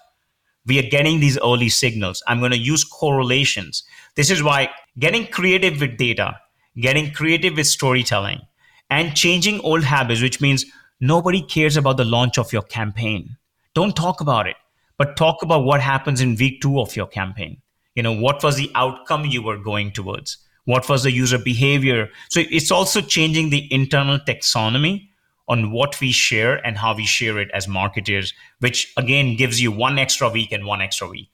Speaker 1: we are getting these early signals. I'm going to use correlations. This is why getting creative with data, getting creative with storytelling, and changing old habits, which means nobody cares about the launch of your campaign. Don't talk about it, but talk about what happens in week two of your campaign. You know, what was the outcome you were going towards? What was the user behavior? So it's also changing the internal taxonomy on what we share and how we share it as marketers, which again gives you one extra week and one extra week.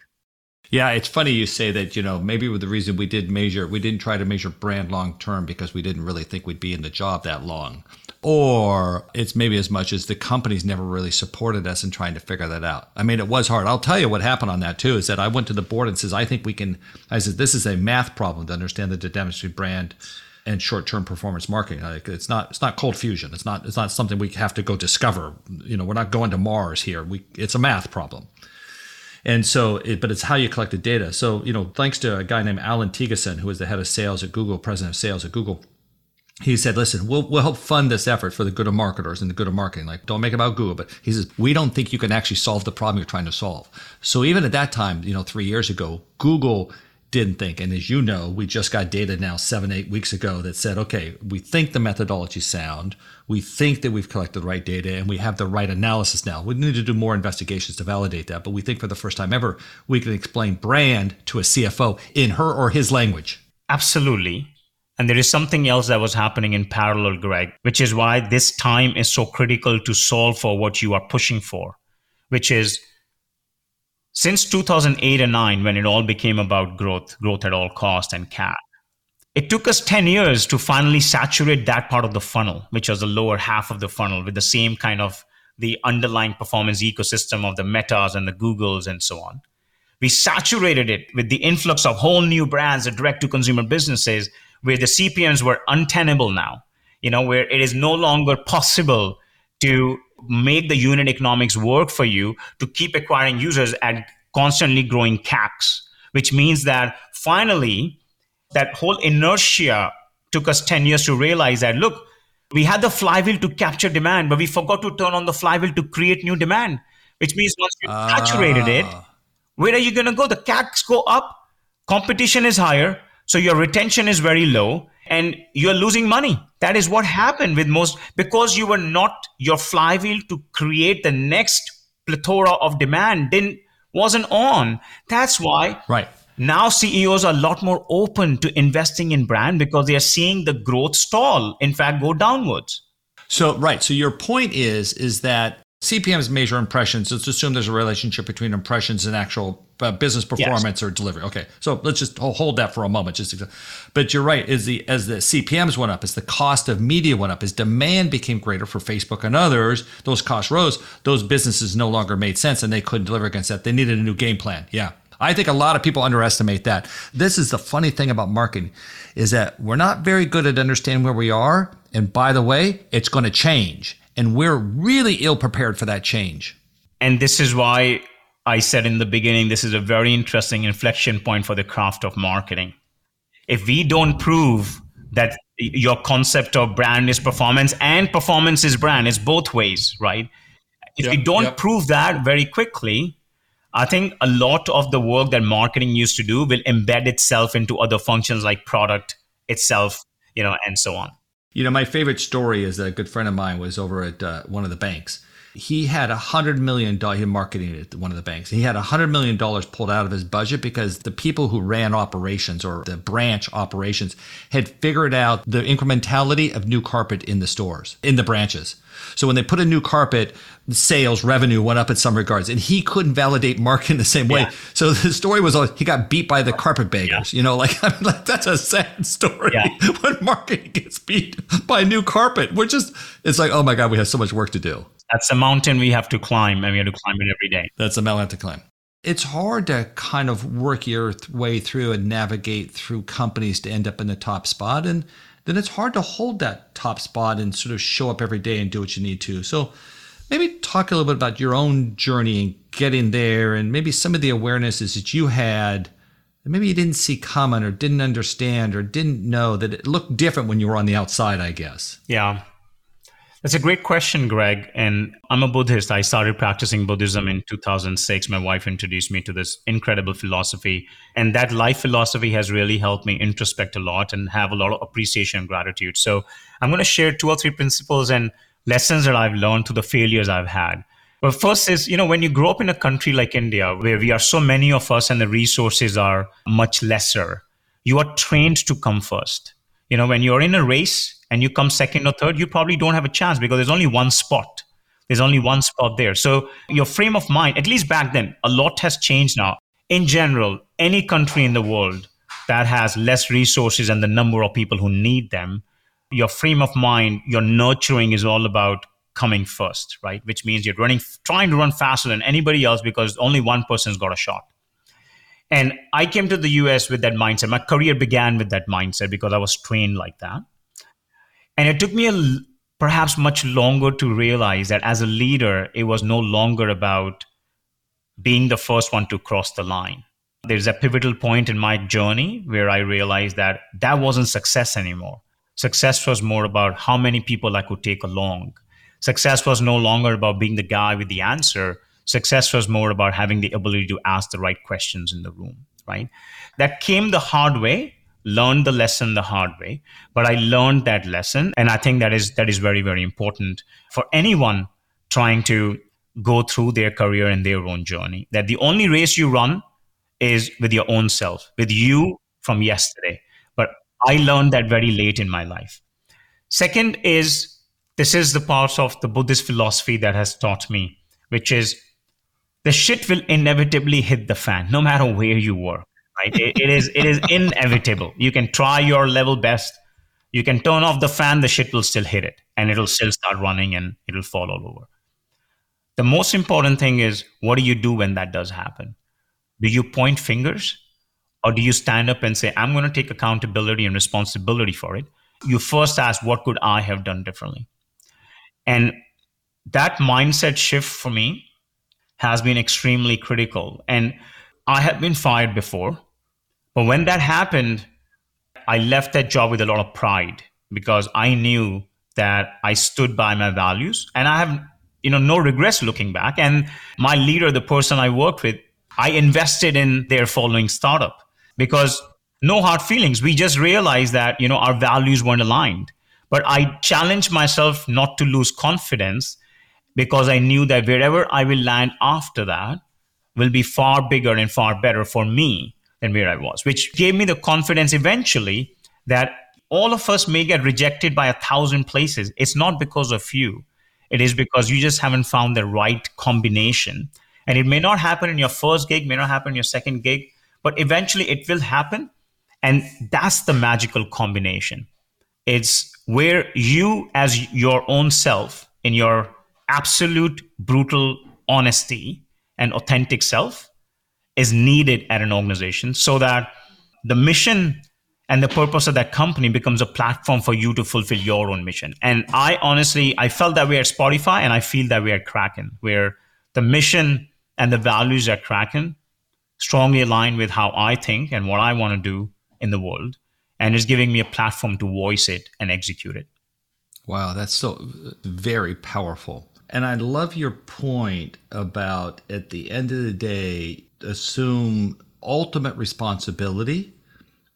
Speaker 2: Yeah, it's funny you say that, you know, maybe with the reason we did measure, we didn't try to measure brand long term because we didn't really think we'd be in the job that long. Or it's maybe as much as the companies never really supported us in trying to figure that out. I mean, it was hard. I'll tell you what happened on that too is that I went to the board and says, I think we can, I said, this is a math problem to understand the demonstrate brand and short-term performance marketing. Like it's not it's not cold fusion. It's not it's not something we have to go discover. You know, we're not going to Mars here. We it's a math problem. And so, it, but it's how you collect the data. So, you know, thanks to a guy named Allan Thygesen, who was the head of sales at Google, president of sales at Google, he said, listen, we'll, we'll help fund this effort for the good of marketers and the good of marketing. Like, don't make it about Google. But he says, we don't think you can actually solve the problem you're trying to solve. So even at that time, you know, three years ago, Google didn't think. And as you know, we just got data now seven, eight weeks ago that said, okay, we think the methodology sound. We think that we've collected the right data and we have the right analysis now. We need to do more investigations to validate that. But we think for the first time ever, we can explain brand to a CFO in her or his language.
Speaker 1: Absolutely. And there is something else that was happening in parallel, Greg, which is why this time is so critical to solve for what you are pushing for, which is since 2008 and 9, when it all became about growth, growth at all cost and CAC, it took us 10 years to finally saturate that part of the funnel, which was the lower half of the funnel with the same kind of the underlying performance ecosystem of the metas and the Googles and so on. We saturated it with the influx of whole new brands, the direct to consumer businesses, where the CPMs were untenable now, you know, where it is no longer possible to make the unit economics work for you to keep acquiring users at constantly growing CACs, which means that finally, that whole inertia took us 10 years to realize that, look, we had the flywheel to capture demand, but we forgot to turn on the flywheel to create new demand, which means once you saturated it, ah. where are you going to go? The CACs go up, competition is higher, so your retention is very low and you're losing money. That is what happened with most because you were not your flywheel to create the next plethora of demand didn't wasn't on. That's why
Speaker 2: right
Speaker 1: now CEOs are a lot more open to investing in brand because they are seeing the growth stall. In fact, go downwards.
Speaker 2: So right. So your point is is that CPMs measure impressions. Let's assume there's a relationship between impressions and actual uh, business performance yes. or delivery. Okay, so let's just hold that for a moment. Just, but you're right. As the as the CPMS went up, as the cost of media went up, as demand became greater for Facebook and others, those costs rose. Those businesses no longer made sense, and they couldn't deliver against that. They needed a new game plan. Yeah, I think a lot of people underestimate that. This is the funny thing about marketing, is that we're not very good at understanding where we are. And by the way, it's going to change and we're really ill prepared for that change.
Speaker 1: And this is why I said in the beginning this is a very interesting inflection point for the craft of marketing. If we don't prove that your concept of brand is performance and performance is brand, it's both ways, right? If yep, we don't yep. prove that very quickly, I think a lot of the work that marketing used to do will embed itself into other functions like product itself, you know, and so on.
Speaker 2: You know, my favorite story is that a good friend of mine was over at uh, one of the banks. He had a hundred million dollar he marketing at one of the banks. He had a hundred million dollars pulled out of his budget because the people who ran operations or the branch operations had figured out the incrementality of new carpet in the stores, in the branches. So when they put a new carpet, sales revenue went up in some regards, and he couldn't validate marketing the same way. Yeah. So the story was he got beat by the carpetbaggers. Yeah. You know, like, I mean, like that's a sad story yeah. when marketing gets beat by new carpet. We're just it's like oh my god, we have so much work to do.
Speaker 1: That's a mountain we have to climb, and we have to climb it every day.
Speaker 2: That's a mountain to climb. It's hard to kind of work your way through and navigate through companies to end up in the top spot and then it's hard to hold that top spot and sort of show up every day and do what you need to. So maybe talk a little bit about your own journey and getting there and maybe some of the awarenesses that you had that maybe you didn't see coming or didn't understand or didn't know that it looked different when you were on the outside, I guess.
Speaker 1: Yeah. That's a great question, Greg. And I'm a Buddhist. I started practicing Buddhism in 2006. My wife introduced me to this incredible philosophy. And that life philosophy has really helped me introspect a lot and have a lot of appreciation and gratitude. So I'm going to share two or three principles and lessons that I've learned through the failures I've had. Well, first is, you know, when you grow up in a country like India, where we are so many of us and the resources are much lesser, you are trained to come first. You know, when you're in a race, and you come second or third, you probably don't have a chance because there's only one spot. There's only one spot there. So your frame of mind, at least back then, a lot has changed now. In general, any country in the world that has less resources and the number of people who need them, your frame of mind, your nurturing is all about coming first, right? Which means you're running, trying to run faster than anybody else because only one person's got a shot. And I came to the US with that mindset. My career began with that mindset because I was trained like that. And it took me a, perhaps much longer to realize that as a leader, it was no longer about being the first one to cross the line. There's a pivotal point in my journey where I realized that that wasn't success anymore. Success was more about how many people I could take along. Success was no longer about being the guy with the answer. Success was more about having the ability to ask the right questions in the room, right? That came the hard way learned the lesson the hard way but i learned that lesson. And i think that is that is very very important for anyone trying to go through their career and their own journey that the only race you run is with your own self with you from yesterday. But i learned that very late in my life. Second is this is the part of the buddhist philosophy that has taught me which is the shit will inevitably hit the fan no matter where you work right? it, it is it is inevitable. You can try your level best. You can turn off the fan, the shit will still hit it, and it'll still start running, and it'll fall all over. The most important thing is what do you do when that does happen? Do you point fingers, or do you stand up and say, "I'm going to take accountability and responsibility for it"? You first ask, "What could I have done differently?" And that mindset shift for me has been extremely critical. And I have been fired before, but when that happened, I left that job with a lot of pride because I knew that I stood by my values and I have you know no regrets looking back. And my leader the person I worked with I invested in their following startup because no hard feelings. We just realized that you know our values weren't aligned. But I challenged myself not to lose confidence because I knew that wherever I will land after that will be far bigger and far better for me than where I was, which gave me the confidence eventually that all of us may get rejected by a thousand places. It's not because of you. It is because you just haven't found the right combination. And it may not happen in your first gig, may not happen in your second gig, but eventually it will happen. And that's the magical combination. It's where you, as your own self, in your absolute brutal honesty and authentic self, is needed at an organization so that the mission and the purpose of that company becomes a platform for you to fulfill your own mission. And I honestly, I felt that way at Spotify, and I feel that way at Kraken, where the mission and the values at Kraken strongly align with how I think and what I want to do in the world, and is giving me a platform to voice it and execute it.
Speaker 2: Wow, that's so very powerful. And I love your point about at the end of the day, assume ultimate responsibility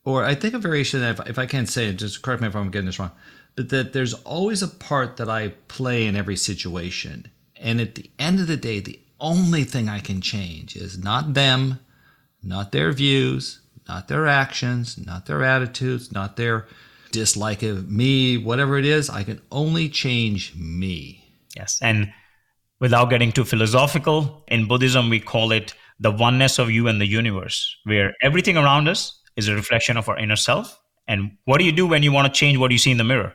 Speaker 2: or I think a variation if, if I can't say it, just correct me if I'm getting this wrong, but that there's always a part that I play in every situation. And at the end of the day, the only thing I can change is not them, not their views, not their actions, not their attitudes, not their dislike of me, whatever it is. I can only change me.
Speaker 1: Yes. And without getting too philosophical, in Buddhism, we call it the oneness of you and the universe, where everything around us is a reflection of our inner self. And what do you do when you want to change what you see in the mirror?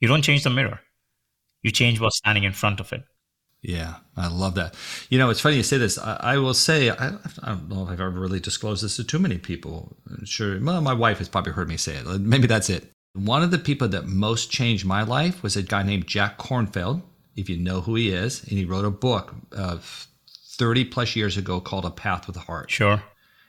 Speaker 1: You don't change the mirror. You change what's standing in front of it.
Speaker 2: Yeah, I love that. You know, it's funny you say this. I, I will say, I, I, don't know if I've ever really disclosed this to too many people. I'm sure, well, my wife has probably heard me say it. Maybe that's it. One of the people that most changed my life was a guy named Jack Kornfield, if you know who he is. And he wrote a book uh, 30 plus years ago called A Path with a Heart.
Speaker 1: Sure.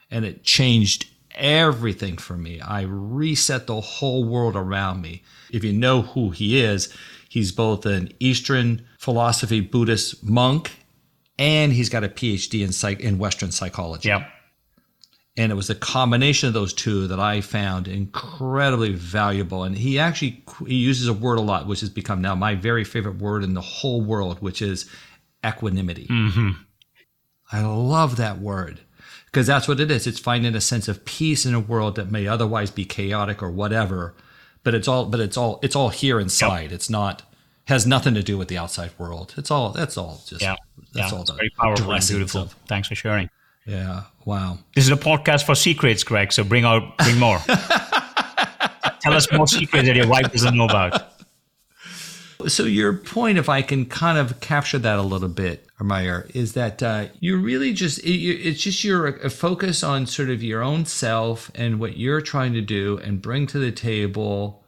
Speaker 2: And it changed everything for me. I reset the whole world around me. If you know who he is, he's both an Eastern philosophy Buddhist monk and he's got a PhD in psych in Western psychology.
Speaker 1: Yeah.
Speaker 2: And it was the combination of those two that I found incredibly valuable. And he actually he uses a word a lot, which has become now my very favorite word in the whole world, which is equanimity.
Speaker 1: Mm-hmm.
Speaker 2: I love that word because that's what it is. It's finding a sense of peace in a world that may otherwise be chaotic or whatever. But it's all, but it's all, it's all here inside. Yep. It's not has nothing to do with the outside world. It's all, that's all just,
Speaker 1: yeah.
Speaker 2: that's
Speaker 1: yeah.
Speaker 2: all
Speaker 1: the very powerful and beautiful. Thanks for sharing.
Speaker 2: Yeah. Wow.
Speaker 1: This is a podcast for secrets, Greg. So bring out, bring more. Tell us more secrets that your wife doesn't know about.
Speaker 2: So your point, if I can kind of capture that a little bit, Mayur, is that uh, you really just it, it's just your focus on sort of your own self and what you're trying to do and bring to the table.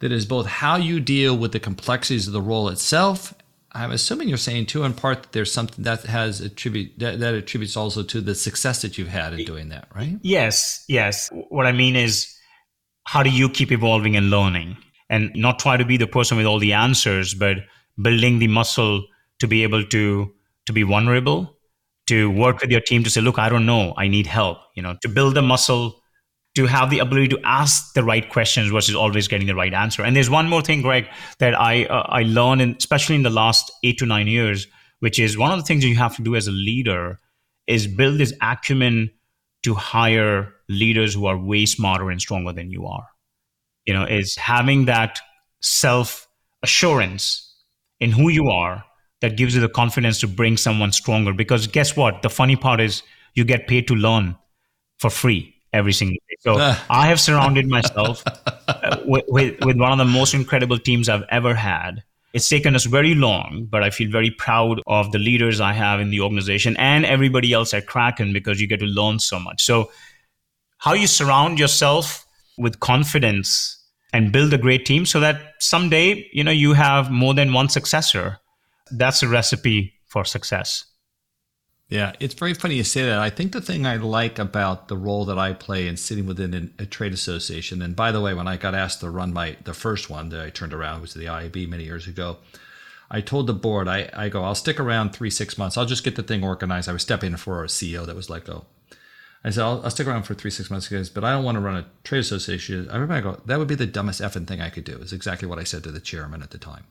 Speaker 2: That is both how you deal with the complexities of the role itself. I'm assuming you're saying too, in part, that there's something that has attribute that, that attributes also to the success that you've had in doing that, right?
Speaker 1: Yes, yes. What I mean is, how do you keep evolving and learning? and not try to be the person with all the answers, but building the muscle to be able to to be vulnerable, to work with your team to say, look, I don't know, I need help. You know, to build the muscle, to have the ability to ask the right questions versus always getting the right answer. And there's one more thing, Greg, that I uh, I learned, in, especially in the last eight to nine years, which is one of the things you have to do as a leader is build this acumen to hire leaders who are way smarter and stronger than you are. You know is having that self assurance in who you are that gives you the confidence to bring someone stronger. Because guess what? The funny part is you get paid to learn for free every single day. So i have surrounded myself uh, with, with, with one of the most incredible teams i've ever had. It's taken us very long, but I feel very proud of the leaders I have in the organization and everybody else at Kraken because you get to learn so much. So, how you surround yourself with confidence and build a great team so that someday you know you have more than one successor that's a recipe for success
Speaker 2: yeah it's very funny you say that i think the thing i like about the role that i play in sitting within a trade association and by the way when i got asked to run my the first one that i turned around was the iab many years ago i told the board i, I go i'll stick around three six months i'll just get the thing organized i was stepping in for a ceo that was let go oh. I said, I'll, I'll, stick around for three, six months, guys, but I don't want to run a trade association. I remember I go, that would be the dumbest effing thing I could do, is exactly what I said to the chairman at the time.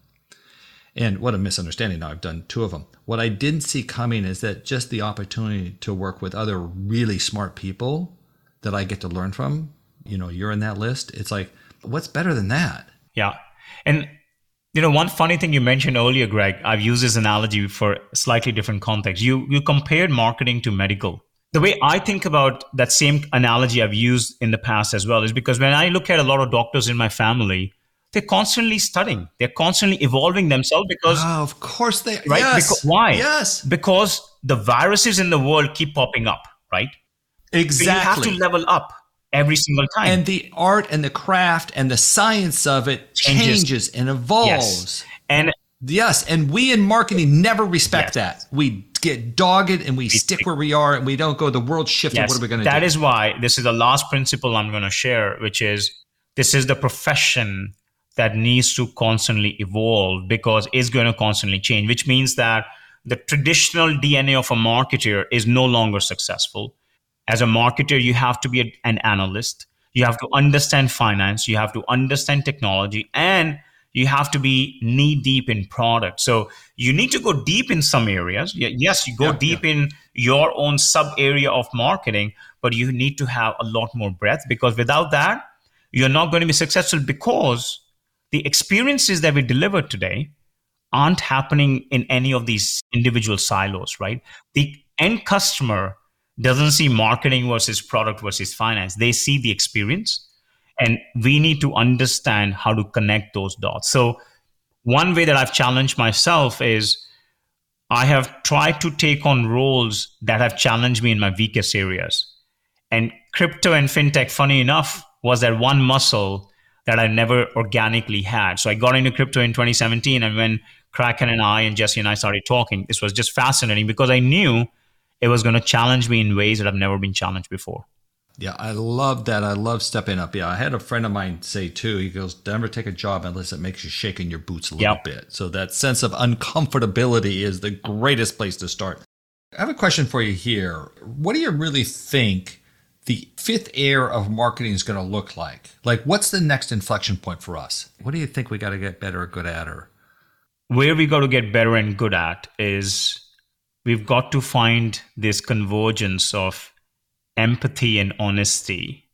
Speaker 2: And what a misunderstanding. Now I've done two of them. What I didn't see coming is that just the opportunity to work with other really smart people that I get to learn from, you know, you're in that list. It's like, what's better than that?
Speaker 1: Yeah. And You know, one funny thing you mentioned earlier, Greg, I've used this analogy for slightly different context. You you compared marketing to medical. The way I think about that same analogy I've used in the past as well is because when I look at a lot of doctors in my family, they're constantly studying. They're constantly evolving themselves because
Speaker 2: oh, of course they
Speaker 1: right.
Speaker 2: Yes,
Speaker 1: because, why?
Speaker 2: Yes,
Speaker 1: because the viruses in the world keep popping up. Right.
Speaker 2: Exactly.
Speaker 1: So you have to level up every single time.
Speaker 2: And the art and the craft and the science of it changes, changes and evolves.
Speaker 1: Yes. And
Speaker 2: yes, and we in marketing never respect yes. that. We get dogged and we, we stick where we are and we don't go the world shifted. Yes. What are we going to
Speaker 1: do?
Speaker 2: That
Speaker 1: is why this is the last principle I'm going to share, which is this is the profession that needs to constantly evolve because it's going to constantly change, which means that the traditional DNA of a marketer is no longer successful as a marketer, you have to be a, an analyst. You have to understand finance. You have to understand technology and you have to be knee deep in product. So you need to go deep in some areas. Yes, you go yeah, deep yeah. in your own sub area of marketing, but you need to have a lot more breadth because without that, you're not going to be successful because the experiences that we deliver today aren't happening in any of these individual silos, right? The end customer doesn't see marketing versus product versus finance. They see the experience. And we need to understand how to connect those dots. So, one way that I've challenged myself is I have tried to take on roles that have challenged me in my weakest areas. And crypto and fintech, funny enough, was that one muscle that I never organically had. So I got into crypto in 2017. And when Kraken and I and Jesse and I started talking, this was just fascinating because I knew it was going to challenge me in ways that I've never been challenged before.
Speaker 2: Yeah, I love that. I love stepping up. Yeah, I had a friend of mine say too. He goes, "Never take a job unless it makes you shake in your boots a little yep. bit." So that sense of uncomfortability is the greatest place to start. I have a question for you here. What do you really think the fifth era of marketing is going to look like? Like, what's the next inflection point for us? What do you think we got to get better or good at, or
Speaker 1: where we got to get better and good at is we've got to find this convergence of empathy and honesty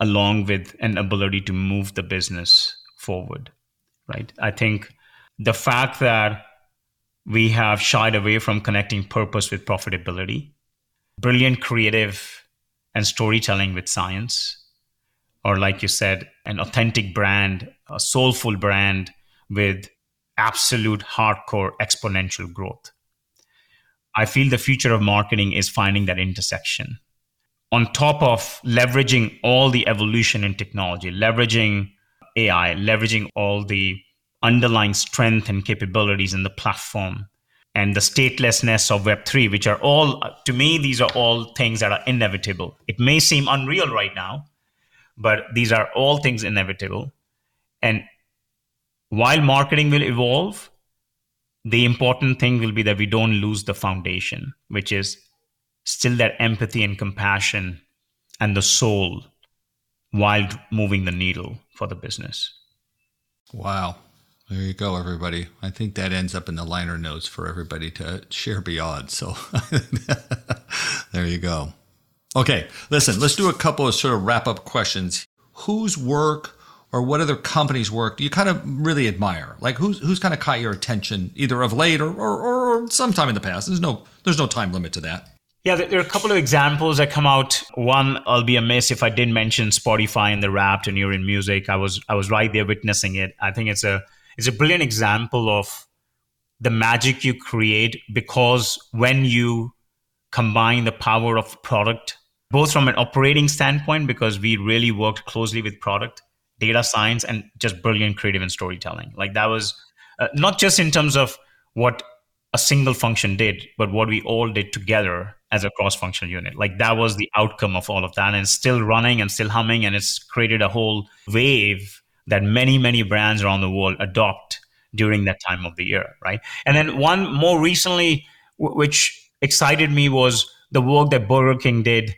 Speaker 1: along with an ability to move the business forward right i think the fact that we have shied away from connecting purpose with profitability brilliant creative and storytelling with science or like you said an authentic brand a soulful brand with absolute hardcore exponential growth I feel the future of marketing is finding that intersection. On top of leveraging all the evolution in technology, leveraging AI, leveraging all the underlying strength and capabilities in the platform, and the statelessness of Web3, which are all, to me, these are all things that are inevitable. It may seem unreal right now, but these are all things inevitable. And while marketing will evolve, the important thing will be that we don't lose the foundation, which is still that empathy and compassion and the soul while moving the needle for the business.
Speaker 2: Wow. There you go, everybody. I think that ends up in the liner notes for everybody to share beyond. So there you go. Okay, listen, let's do a couple of sort of wrap up questions. Whose work or what other companies work do you kind of really admire? Like who's who's kind of caught your attention either of late or, or, or sometime in the past? There's no there's no time limit to that.
Speaker 1: Yeah, there are a couple of examples that come out. One, I'll be amiss if I didn't mention Spotify and the Wrapped and you're in music. I was I was right there witnessing it. I think it's a it's a brilliant example of the magic you create because when you combine the power of product, both from an operating standpoint, because we really worked closely with product, data science and just brilliant creative and storytelling. Like that was uh, not just in terms of what a single function did, but what we all did together as a cross-functional unit. Like that was the outcome of all of that, and it's still running and still humming, and it's created a whole wave that many many brands around the world adopt during that time of the year, right? And then one more recently, w- which excited me, was the work that Burger King did,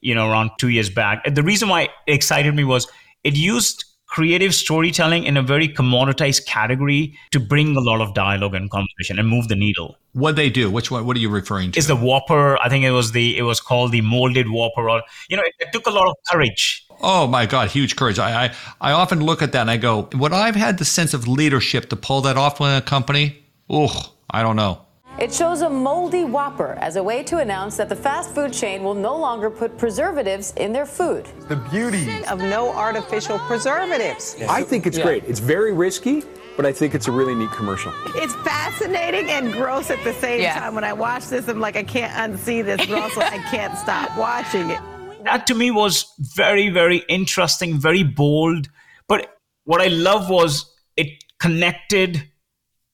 Speaker 1: you know, around two years back. And the reason why it excited me was it used creative storytelling in a very commoditized category to bring a lot of dialogue and conversation and move the needle.
Speaker 2: What they do? Which one? What are you referring to?
Speaker 1: Is the Whopper? I think it was the it was called the molded Whopper. Or you know, it, it took a lot of courage.
Speaker 2: Oh my God, huge courage! I, I I often look at that and I go, would I've had the sense of leadership to pull that off in a company? Oh, I don't know.
Speaker 3: It shows a moldy Whopper as a way to announce that the fast food chain will no longer put preservatives in their food.
Speaker 4: The beauty
Speaker 5: of no artificial preservatives.
Speaker 4: I think it's yeah. great. It's very risky, but I think it's a really neat commercial.
Speaker 5: It's fascinating and gross at the same yeah. time. When I watch this, I'm like, I can't unsee this, but also I can't stop watching it.
Speaker 1: That to me was very, very interesting, very bold. But what I love was it connected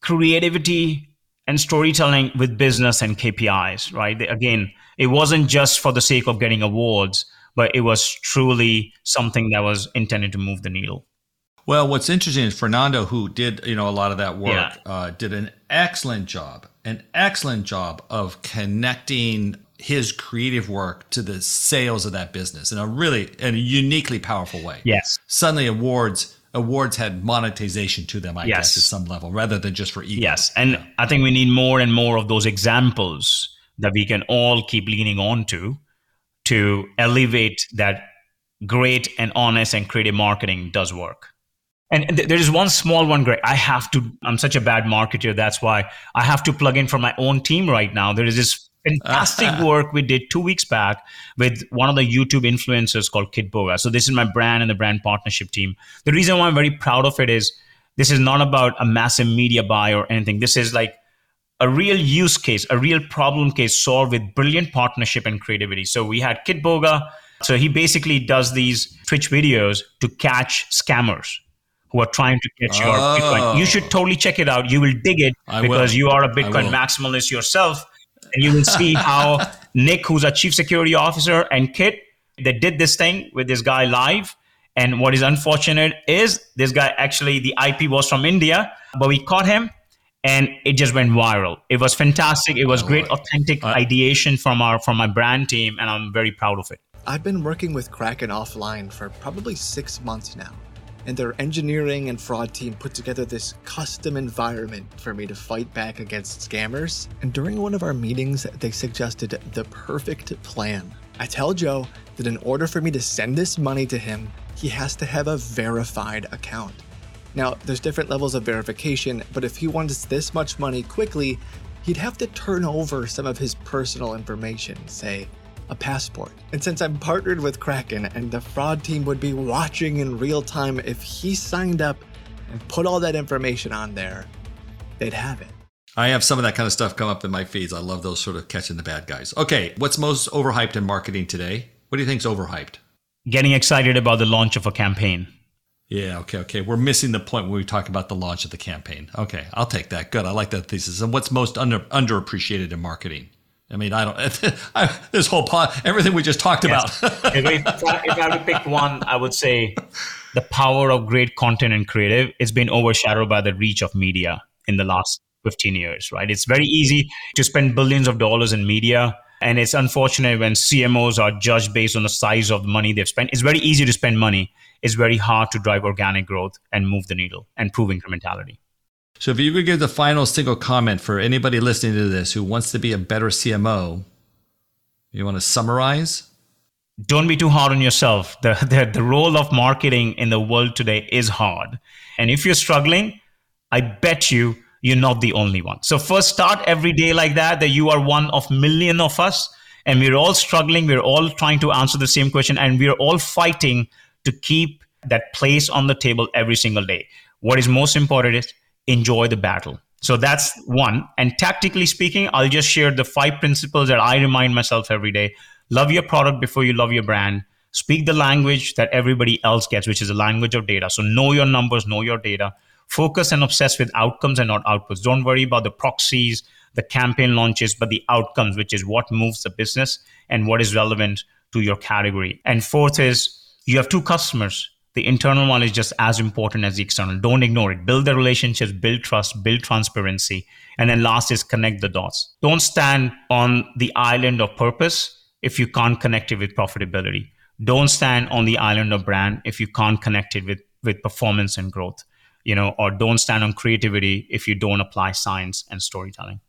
Speaker 1: creativity and storytelling with business and KPIs, right? Again, it wasn't just for the sake of getting awards, but it was truly something that was intended to move the needle.
Speaker 2: Well, what's interesting is Fernando, who did you know a lot of that work, yeah. uh, did an excellent job, an excellent job of connecting his creative work to the sales of that business in a really in a uniquely powerful way.
Speaker 1: Yes.
Speaker 2: Suddenly, awards awards had monetization to them, I yes. guess, at some level, rather than just for ego.
Speaker 1: Yes. And yeah. I think we need more and more of those examples that we can all keep leaning on to to elevate that great and honest and creative marketing does work. And th- there is one small one, Greg. I have to, I'm such a bad marketer. That's why I have to plug in for my own team right now. There is this fantastic ah. work we did two weeks back with one of the YouTube influencers called Kid Kitboga. So this is my brand and the brand partnership team. The reason why I'm very proud of it is this is not about a massive media buy or anything. This is like a real use case, a real problem case solved with brilliant partnership and creativity. So we had Kid Kitboga. So he basically does these Twitch videos to catch scammers who are trying to catch your oh. Bitcoin. You should oh. totally check it out. You will dig it I because will. you are a Bitcoin maximalist yourself and you will see how Nick, who's a chief security officer, and Kit, they did this thing with this guy live. And what is unfortunate is this guy actually, the IP was from India, but we caught him and it just went viral. It was fantastic. It was oh, great, authentic uh, ideation from our from my brand team, and I'm very proud of it.
Speaker 6: I've been working with Kraken offline for probably six months now and their engineering and fraud team put together this custom environment for me to fight back against scammers. And during one of our meetings, they suggested the perfect plan. I tell Joe that in order for me to send this money to him, he has to have a verified account. Now, there's different levels of verification, but if he wants this much money quickly, he'd have to turn over some of his personal information, say a passport. And since I'm partnered with Kraken and the fraud team would be watching in real time if he signed up and put all that information on there, they'd have it.
Speaker 2: I have some of that kind of stuff come up in my feeds. I love those sort of catching the bad guys. Okay, what's most overhyped in marketing today? What do you think's overhyped?
Speaker 1: Getting excited about the launch of a campaign.
Speaker 2: Yeah, okay, okay. We're missing the point when we talk about the launch of the campaign. Okay, I'll take that. Good. I like that thesis. And what's most under underappreciated in marketing? I mean, I don't. I, this whole pod, everything we just talked yes.
Speaker 1: about. if, I, if I to pick one, I would say the power of great content and creative. It's been overshadowed by the reach of media in the last 15 years. Right? It's very easy to spend billions of dollars in media, and it's unfortunate when CMOs are judged based on the size of the money they've spent. It's very easy to spend money. It's very hard to drive organic growth and move the needle and prove incrementality.
Speaker 2: So if you could give the final single comment for anybody listening to this who wants to be a better CMO, you want to summarize?
Speaker 1: Don't be too hard on yourself. The, the, the role of marketing in the world today is hard. And if you're struggling, I bet you you're not the only one. So first start every day like that, that you are one of million of us and we're all struggling. We're all trying to answer the same question and we're all fighting to keep that place on the table every single day. What is most important is enjoy the battle. So that's one. And tactically speaking, I'll just share the five principles that I remind myself every day. Love your product before you love your brand. Speak the language that everybody else gets, which is the language of data. So know your numbers, know your data. Focus and obsess with outcomes and not outputs. Don't worry about the proxies, the campaign launches, but the outcomes, which is what moves the business and what is relevant to your category. And fourth is you have two customers the internal one is just as important as the external. Don't ignore it. Build the relationships, build trust, build transparency. And then last is connect the dots. Don't stand on the island of purpose if you can't connect it with profitability. Don't stand on the island of brand if you can't connect it with with performance and growth, you know, or don't stand on creativity if you don't apply science and storytelling.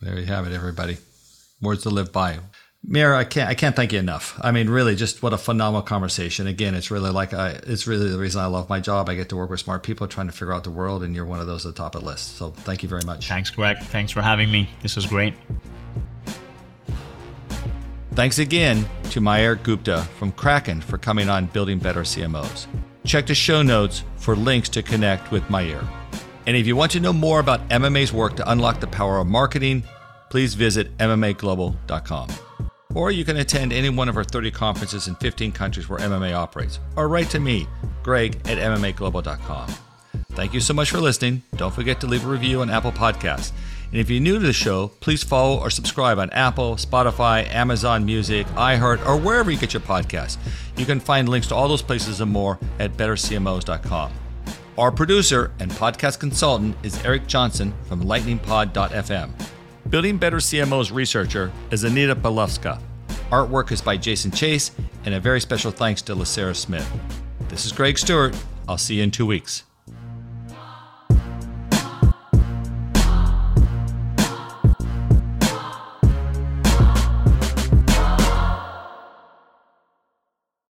Speaker 2: There you have it, everybody. Words to live by. Mayur, I can't I can't thank you enough. I mean, really, just what a phenomenal conversation. Again, it's really like I it's really the reason I love my job. I get to work with smart people trying to figure out the world, and you're one of those at the top of the list. So thank you very much.
Speaker 1: Thanks, Greg. Thanks for having me. This was great.
Speaker 2: Thanks again to Mayur Gupta from Kraken for coming on Building Better CMOs. Check the show notes for links to connect with Mayur. And if you want to know more about MMA's work to unlock the power of marketing, please visit MMAglobal.com. Or you can attend any one of our 30 conferences in 15 countries where MMA operates, or write to me, Greg at MMAglobal.com. Thank you so much for listening. Don't forget to leave a review on Apple Podcasts. And if you're new to the show, please follow or subscribe on Apple, Spotify, Amazon Music, iHeart, or wherever you get your podcasts. You can find links to all those places and more at bettercmos.com. Our producer and podcast consultant is Eric Johnson from lightningpod.fm. Building Better CMO's researcher is Anita Balowska. Artwork is by Jason Chase, and a very special thanks to LaSarah Smith. This is Greg Stuart. I'll see you in two weeks.